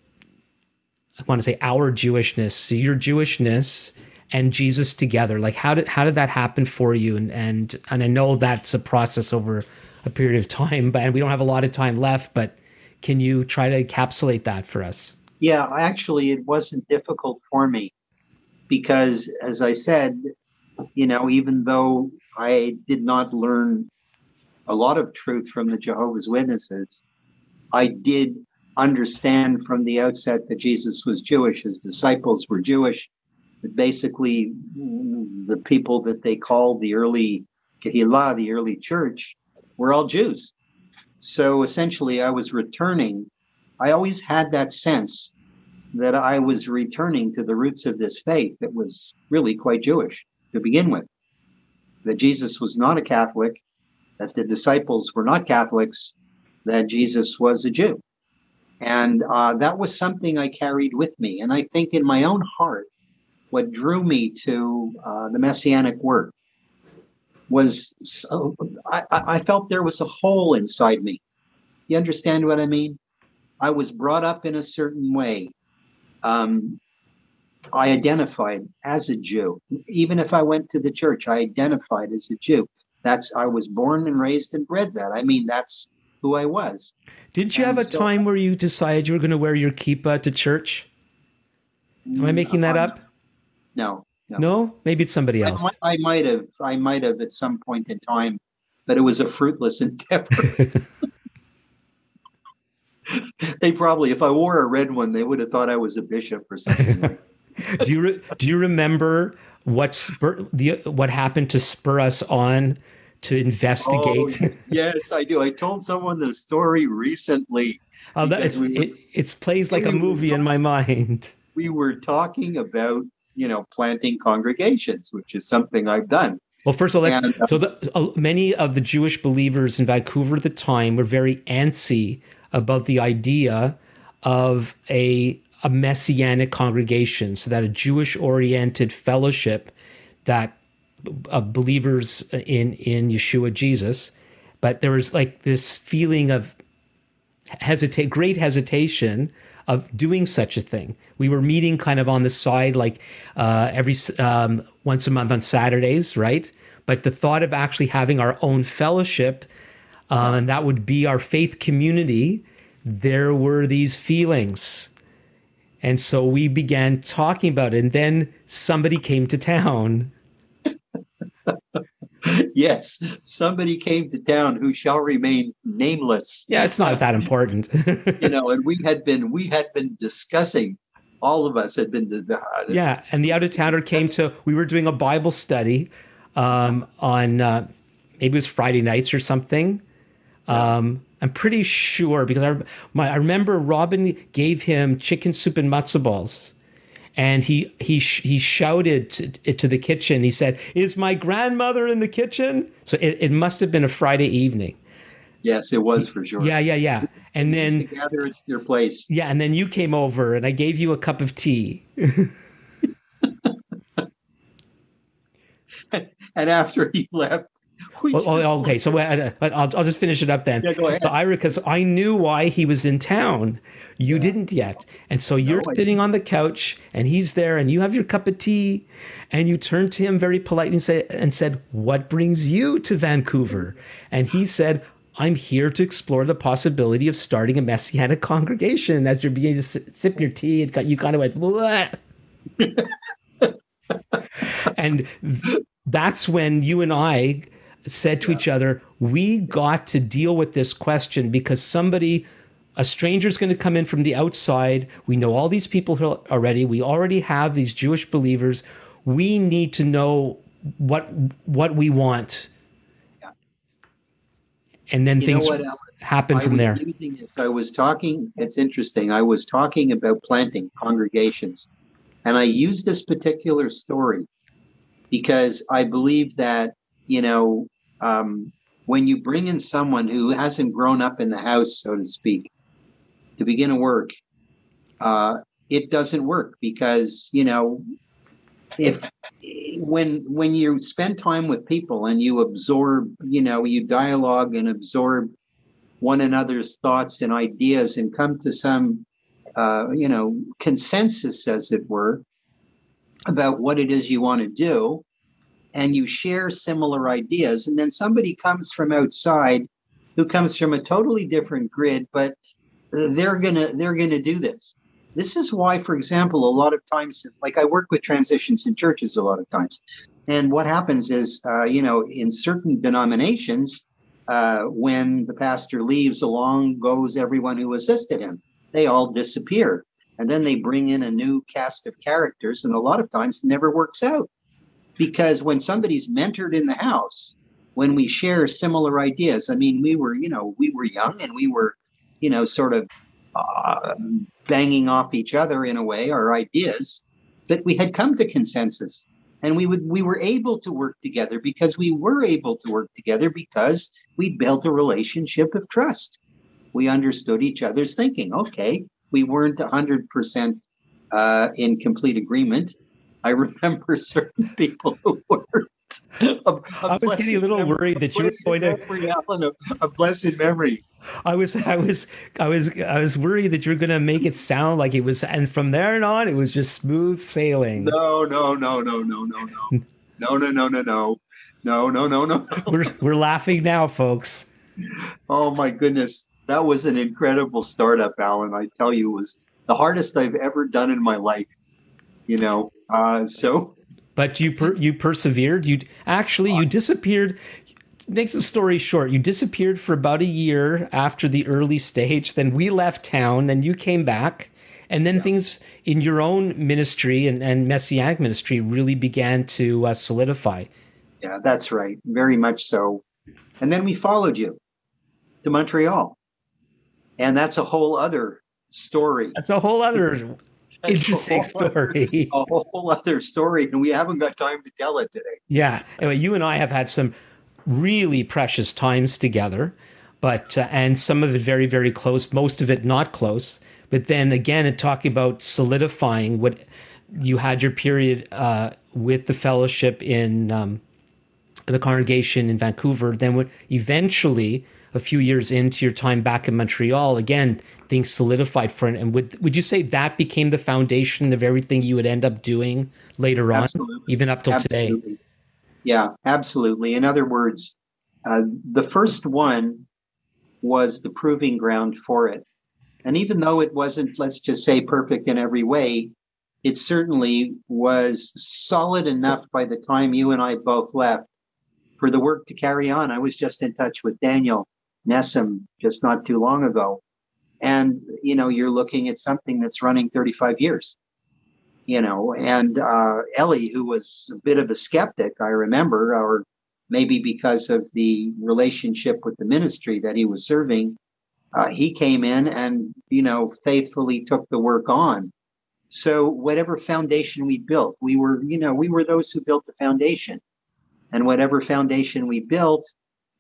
I want to say our Jewishness, your Jewishness and Jesus together? Like how did how did that happen for you? And and and I know that's a process over a period of time, but and we don't have a lot of time left. But can you try to encapsulate that for us? Yeah, actually, it wasn't difficult for me because, as I said, you know, even though I did not learn a lot of truth from the Jehovah's Witnesses, I did understand from the outset that Jesus was Jewish, his disciples were Jewish, that basically the people that they called the early Kehillah, the early church, were all Jews. So essentially, I was returning. I always had that sense that I was returning to the roots of this faith that was really quite Jewish to begin with. That Jesus was not a Catholic, that the disciples were not Catholics, that Jesus was a Jew. And uh, that was something I carried with me. And I think in my own heart, what drew me to uh, the Messianic work was so, I, I felt there was a hole inside me. You understand what I mean? I was brought up in a certain way. Um, I identified as a Jew. Even if I went to the church, I identified as a Jew. That's I was born and raised and bred that. I mean, that's who I was. Didn't you And have a so- time where you decided you were going to wear your kippah to church? Am I making that up? No, no. No, maybe it's somebody else. might- I might have. I might have at some point in time, but it was a fruitless <laughs> endeavor. <laughs> <laughs> they probably, if I wore a red one, they would have thought I was a bishop or something. like <laughs> do you re- do you remember what spur the what happened to spur us on to investigate? Oh, yes, I do. I told someone the story recently. Oh, that, it's, we were- it it's plays like a movie in my mind. <laughs> We were talking about, you know, planting congregations, which is something I've done. Well, first of all, let's, And, uh, so the, uh, many of the Jewish believers in Vancouver at the time were very antsy about the idea of a a messianic congregation, so that a Jewish-oriented fellowship that of believers in in Yeshua Jesus, but there was like this feeling of hesitate, great hesitation of doing such a thing. We were meeting kind of on the side, like uh, every um, once a month on Saturdays, right? But the thought of actually having our own fellowship, um, and that would be our faith community, there were these feelings. And so we began talking about it, and then somebody came to town. <laughs> yes, somebody came to town who shall remain nameless. Yeah, it's not that important. <laughs> you know, and we had been we had been discussing. All of us had been. The, the, yeah, and the out of towner came to. We were doing a Bible study um, on uh, maybe it was Friday nights or something. Um, I'm pretty sure because I, my, I remember Robin gave him chicken soup and matzo balls, and he he sh- he shouted to, to the kitchen. He said, "Is my grandmother in the kitchen?" So it, it must have been a Friday evening. Yes, it was for sure. Yeah, yeah, yeah. And We then gather at your place. yeah, and then you came over and I gave you a cup of tea. <laughs> And after he left, we Oh, okay, so uh, I'll, I'll just finish it up then. Yeah, go ahead. So Ira, because I knew why he was in town. You didn't yet. And so you're I sitting on the couch and he's there and you have your cup of tea and you turn to him very politely and, say, and said, What brings you to Vancouver? And he said, I'm here to explore the possibility of starting a messianic congregation. As you're beginning to sip your tea, it got, you kind of went, what? <laughs> and th- that's when you and I said to each other, we got to deal with this question because somebody, a stranger, is going to come in from the outside. We know all these people already. We already have these Jewish believers. We need to know what what we want. Yeah. And then You things what, Alan? happen I from there. I was talking. It's interesting. I was talking about planting congregations, and I used this particular story because I believe that you know um, when you bring in someone who hasn't grown up in the house, so to speak, to begin a work, uh, it doesn't work because you know if when when you spend time with people and you absorb, you know, you dialogue and absorb one another's thoughts and ideas and come to some, uh, you know, consensus, as it were, about what it is you want to do, and you share similar ideas, and then somebody comes from outside who comes from a totally different grid, but they're gonna they're gonna do this. This is why, for example, a lot of times, like I work with transitions in churches a lot of times, and what happens is, uh, you know, in certain denominations, uh, when the pastor leaves, along goes everyone who assisted him. They all disappear. And then they bring in a new cast of characters, and a lot of times never works out. Because when somebody's mentored in the house, when we share similar ideas, I mean, we were, you know, we were young and we were, you know, sort of uh, banging off each other in a way, our ideas, but we had come to consensus and we would we were able to work together because we were able to work together because we built a relationship of trust we understood each other's thinking. Okay, we weren't 100% uh, in complete agreement. I remember certain people who weren't. A, a I was getting a little memory, worried that you were going memory, to Alan, a, a, blessed memory. I was I was I was I was worried that you were going to make it sound like it was and from there on it was just smooth sailing. No, no, no, no, no, no, no. <laughs> No, no, no, no, no. No, no, no, no. We're we're laughing now, folks. Oh my goodness. That was an incredible startup, Alan. I tell you, it was the hardest I've ever done in my life. You know, uh, so. But you per, you persevered. You actually you disappeared. Makes the story short. You disappeared for about a year after the early stage. Then we left town. Then you came back, and then yeah. things in your own ministry and, and messianic ministry really began to uh, solidify. Yeah, that's right. Very much so. And then we followed you to Montreal. And that's a whole other story. That's a whole other interesting story. a whole other story, and we haven't got time to tell it today. Yeah. Anyway, you and I have had some really precious times together, but uh, and some of it very, very close, most of it not close. But then again, talking about solidifying what you had your period uh, with the fellowship in um, the congregation in Vancouver, then what eventually a few years into your time back in Montreal, again, things solidified for it. And would would you say that became the foundation of everything you would end up doing later absolutely. on, even up till absolutely. today? Yeah, absolutely. In other words, uh, the first one was the proving ground for it. And even though it wasn't, let's just say, perfect in every way, it certainly was solid enough by the time you and I both left for the work to carry on. I was just in touch with Daniel Nessum just not too long ago. And, you know, you're looking at something that's running 35 years, you know, and uh, Ellie, who was a bit of a skeptic, I remember, or maybe because of the relationship with the ministry that he was serving, uh, he came in and, you know, faithfully took the work on. So whatever foundation we built, we were, you know, we were those who built the foundation. And whatever foundation we built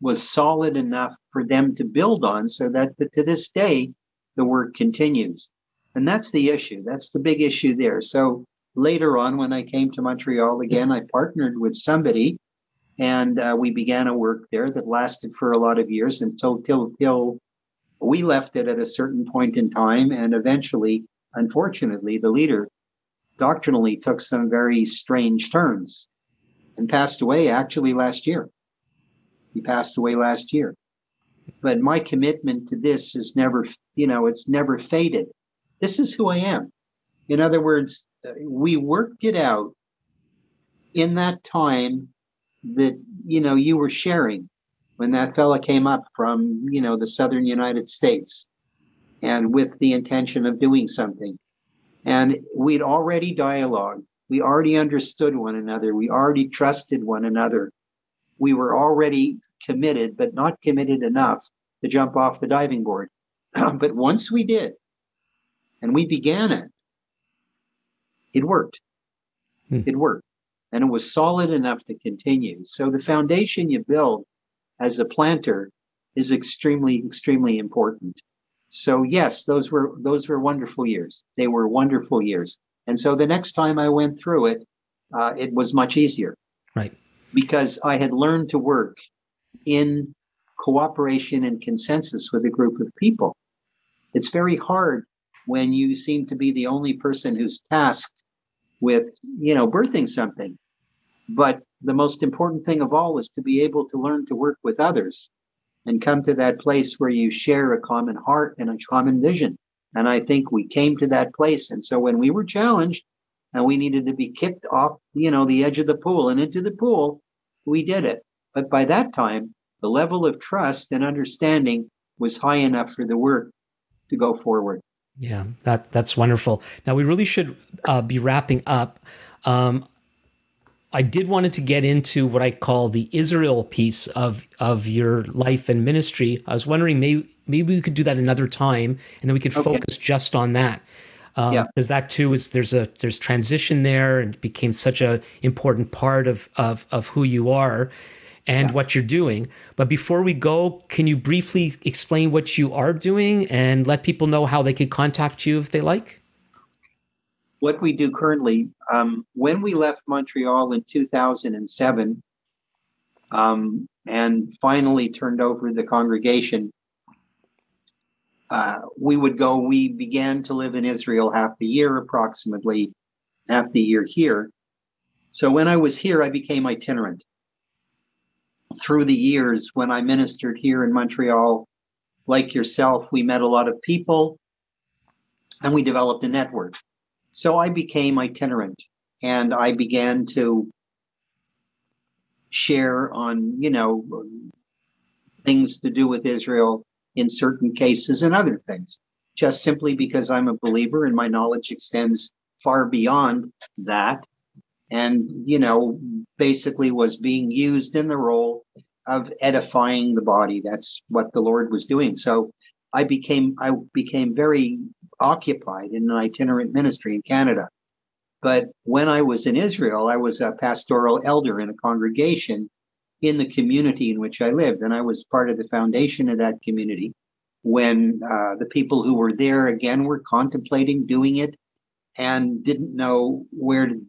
was solid enough for them to build on so that to this day, the work continues. And that's the issue. That's the big issue there. So later on, when I came to Montreal again, I partnered with somebody and uh, we began a work there that lasted for a lot of years until till, till we left it at a certain point in time. And eventually, unfortunately, the leader doctrinally took some very strange turns and passed away actually last year. He passed away last year. But my commitment to this is never, you know, it's never faded. This is who I am. In other words, we worked it out in that time that, you know, you were sharing when that fella came up from, you know, the southern United States and with the intention of doing something. And we'd already dialogued. We already understood one another. We already trusted one another. We were already committed, but not committed enough to jump off the diving board. <clears throat> but once we did, and we began it, it worked. Hmm. It worked. And it was solid enough to continue. So the foundation you build as a planter is extremely, extremely important. So yes, those were those were wonderful years. They were wonderful years. And so the next time I went through it, uh, it was much easier. Right. Because I had learned to work in cooperation and consensus with a group of people. It's very hard when you seem to be the only person who's tasked with, you know, birthing something. But the most important thing of all is to be able to learn to work with others and come to that place where you share a common heart and a common vision. And I think we came to that place. And so when we were challenged and we needed to be kicked off, you know, the edge of the pool and into the pool, we did it. But by that time, the level of trust and understanding was high enough for the work to go forward. Yeah, that that's wonderful. Now we really should uh, be wrapping up. Um, I did wanted to get into what I call the Israel piece of of your life and ministry. I was wondering maybe maybe we could do that another time, and then we could okay. focus just on that. Um, yeah. Because that too is there's a there's transition there, and it became such a important part of of of who you are. And yeah. what you're doing. But before we go, can you briefly explain what you are doing and let people know how they can contact you if they like? What we do currently, um, when we left Montreal in 2007 um, and finally turned over the congregation, uh, we would go, we began to live in Israel half the year, approximately half the year here. So when I was here, I became itinerant. Through the years, when I ministered here in Montreal, like yourself, we met a lot of people and we developed a network. So I became itinerant and I began to share on, you know, things to do with Israel in certain cases and other things, just simply because I'm a believer and my knowledge extends far beyond that. And, you know, basically was being used in the role of edifying the body. That's what the Lord was doing. So I became, I became very occupied in an itinerant ministry in Canada. But when I was in Israel, I was a pastoral elder in a congregation in the community in which I lived. And I was part of the foundation of that community when uh, the people who were there again were contemplating doing it and didn't know where to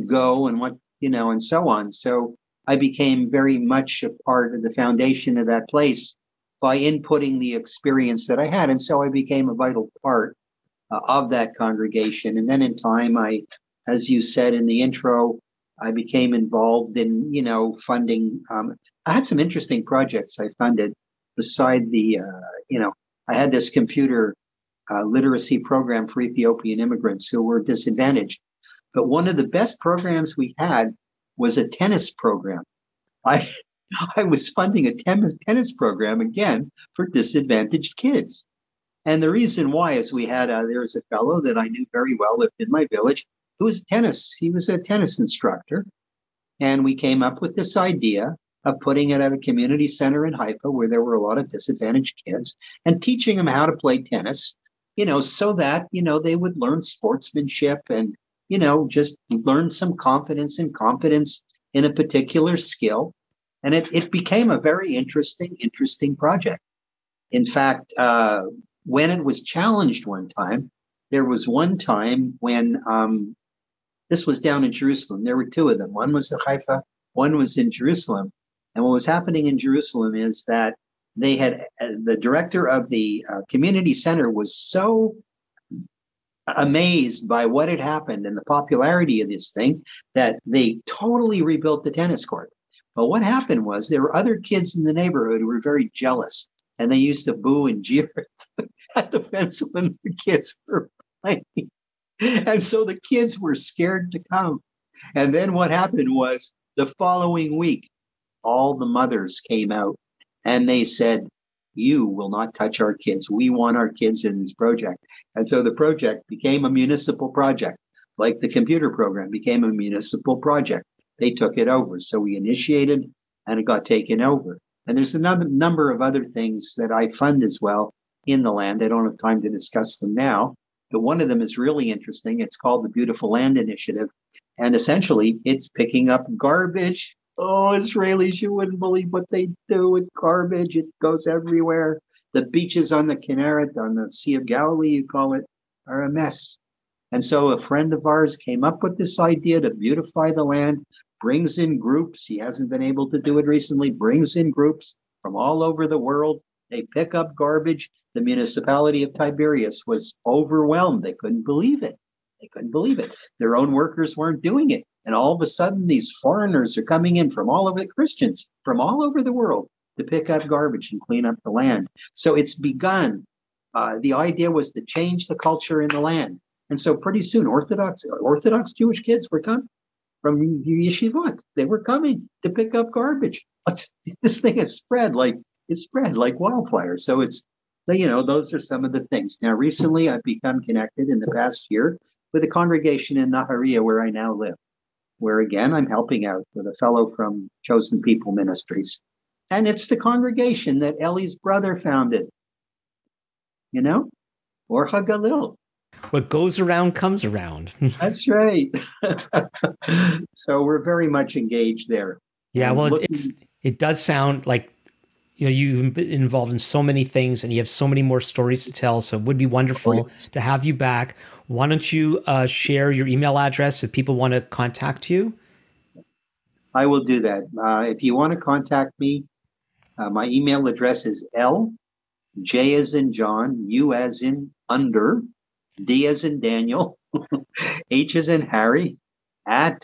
go and what, you know, and so on. So I became very much a part of the foundation of that place by inputting the experience that I had. And so I became a vital part uh, of that congregation. And then in time, I, as you said in the intro, I became involved in, you know, funding. Um, I had some interesting projects I funded beside the, uh, you know, I had this computer uh, literacy program for Ethiopian immigrants who were disadvantaged. But one of the best programs we had was a tennis program. I, I was funding a tennis, tennis program again for disadvantaged kids. And the reason why is we had, uh, there was a fellow that I knew very well, lived in my village, who was tennis. He was a tennis instructor. And we came up with this idea of putting it at a community center in Haifa where there were a lot of disadvantaged kids and teaching them how to play tennis, you know, so that, you know, they would learn sportsmanship and, you know, just learn some confidence and competence in a particular skill. And it, it became a very interesting, interesting project. In fact, uh, when it was challenged one time, there was one time when um, this was down in Jerusalem. There were two of them. One was in Haifa, one was in Jerusalem. And what was happening in Jerusalem is that they had uh, the director of the uh, community center was so amazed by what had happened and the popularity of this thing that they totally rebuilt the tennis court. But what happened was there were other kids in the neighborhood who were very jealous and they used to boo and jeer <laughs> at the fence when the kids were playing. And so the kids were scared to come. And then what happened was the following week, all the mothers came out and they said, you will not touch our kids. We want our kids in this project. And so the project became a municipal project, like the computer program became a municipal project. They took it over. So we initiated and it got taken over. And there's another number of other things that I fund as well in the land. I don't have time to discuss them now, but one of them is really interesting. It's called the Beautiful Land Initiative. And essentially it's picking up garbage Oh, Israelis, you wouldn't believe what they do with garbage. It goes everywhere. The beaches on the Kinneret, on the Sea of Galilee, you call it, are a mess. And so a friend of ours came up with this idea to beautify the land, brings in groups. He hasn't been able to do it recently, brings in groups from all over the world. They pick up garbage. The municipality of Tiberias was overwhelmed. They couldn't believe it. They couldn't believe it. Their own workers weren't doing it. And all of a sudden, these foreigners are coming in from all over the Christians from all over the world to pick up garbage and clean up the land. So it's begun. Uh, the idea was to change the culture in the land. And so pretty soon, Orthodox Orthodox Jewish kids were coming from yeshivot. They were coming to pick up garbage. <laughs> This thing has spread like it's spread like wildfire. So it's you know those are some of the things. Now recently, I've become connected in the past year with a congregation in Nahariya where I now live where again I'm helping out with a fellow from Chosen People Ministries. And it's the congregation that Ellie's brother founded, you know, or Hagalil. What goes around comes around. <laughs> That's right. <laughs> so we're very much engaged there. Yeah, well, looking... it's it does sound like you know you've been involved in so many things and you have so many more stories to tell. So it would be wonderful oh, yes. to have you back. Why don't you uh, share your email address if people want to contact you? I will do that. Uh, if you want to contact me uh, my email address is l j as in john u as in under d as in daniel <laughs> h as in harry at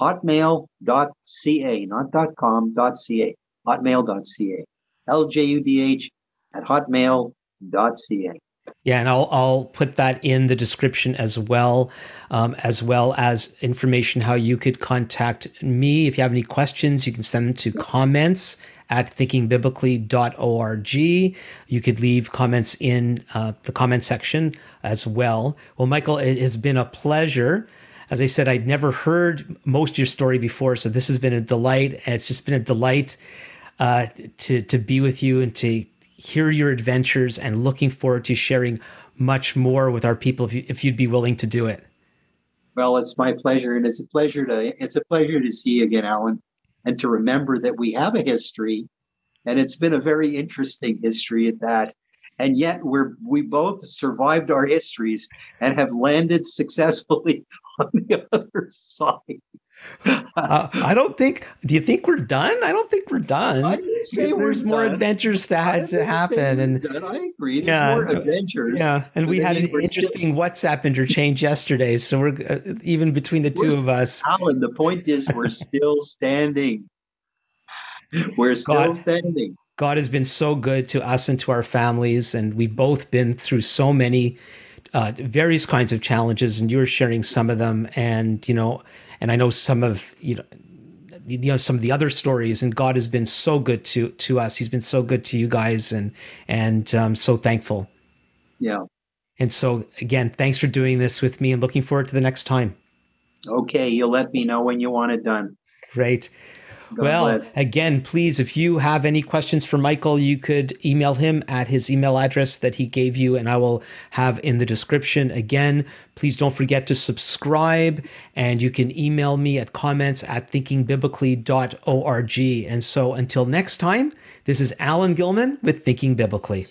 hotmail.ca not .com .ca hotmail.ca ljudh at hotmail.ca. Yeah, and I'll I'll put that in the description as well, um, as well as information how you could contact me if you have any questions. You can send them to comments at thinkingbiblically.org. You could leave comments in uh, the comment section as well. Well, Michael, it has been a pleasure. As I said, I'd never heard most of your story before, so this has been a delight. It's just been a delight uh, to to be with you and to hear your adventures and looking forward to sharing much more with our people if, you, if you'd be willing to do it. Well, it's my pleasure, and it's a pleasure to it's a pleasure to see you again, Alan, and to remember that we have a history, and it's been a very interesting history at that. And yet, we're we both survived our histories and have landed successfully <laughs> on the other side uh, I don't think. Do you think we're done? I don't think we're done. I say There's more done. adventures to, have to happen, and done. I agree. There's yeah, more adventures. Yeah, and we had an interesting still... WhatsApp interchange yesterday, so we're uh, even between the 2 of us. Alan, the point is, we're <laughs> still standing. We're still God, standing. God has been so good to us and to our families, and we've both been through so many. Uh, various kinds of challenges, and you were sharing some of them. And you know, and I know some of you know you know some of the other stories and God has been so good to to us. He's been so good to you guys and and um, so thankful. Yeah. And so again thanks for doing this with me and looking forward to the next time. Okay you'll let me know when you want it done. Great God well, bless. again, please, if you have any questions for Michael, you could email him at his email address that he gave you, and I will have in the description. Again, please don't forget to subscribe, and you can email me at comments at thinkingbiblically.org. And so until next time, this is Alan Gilman with Thinking Biblically.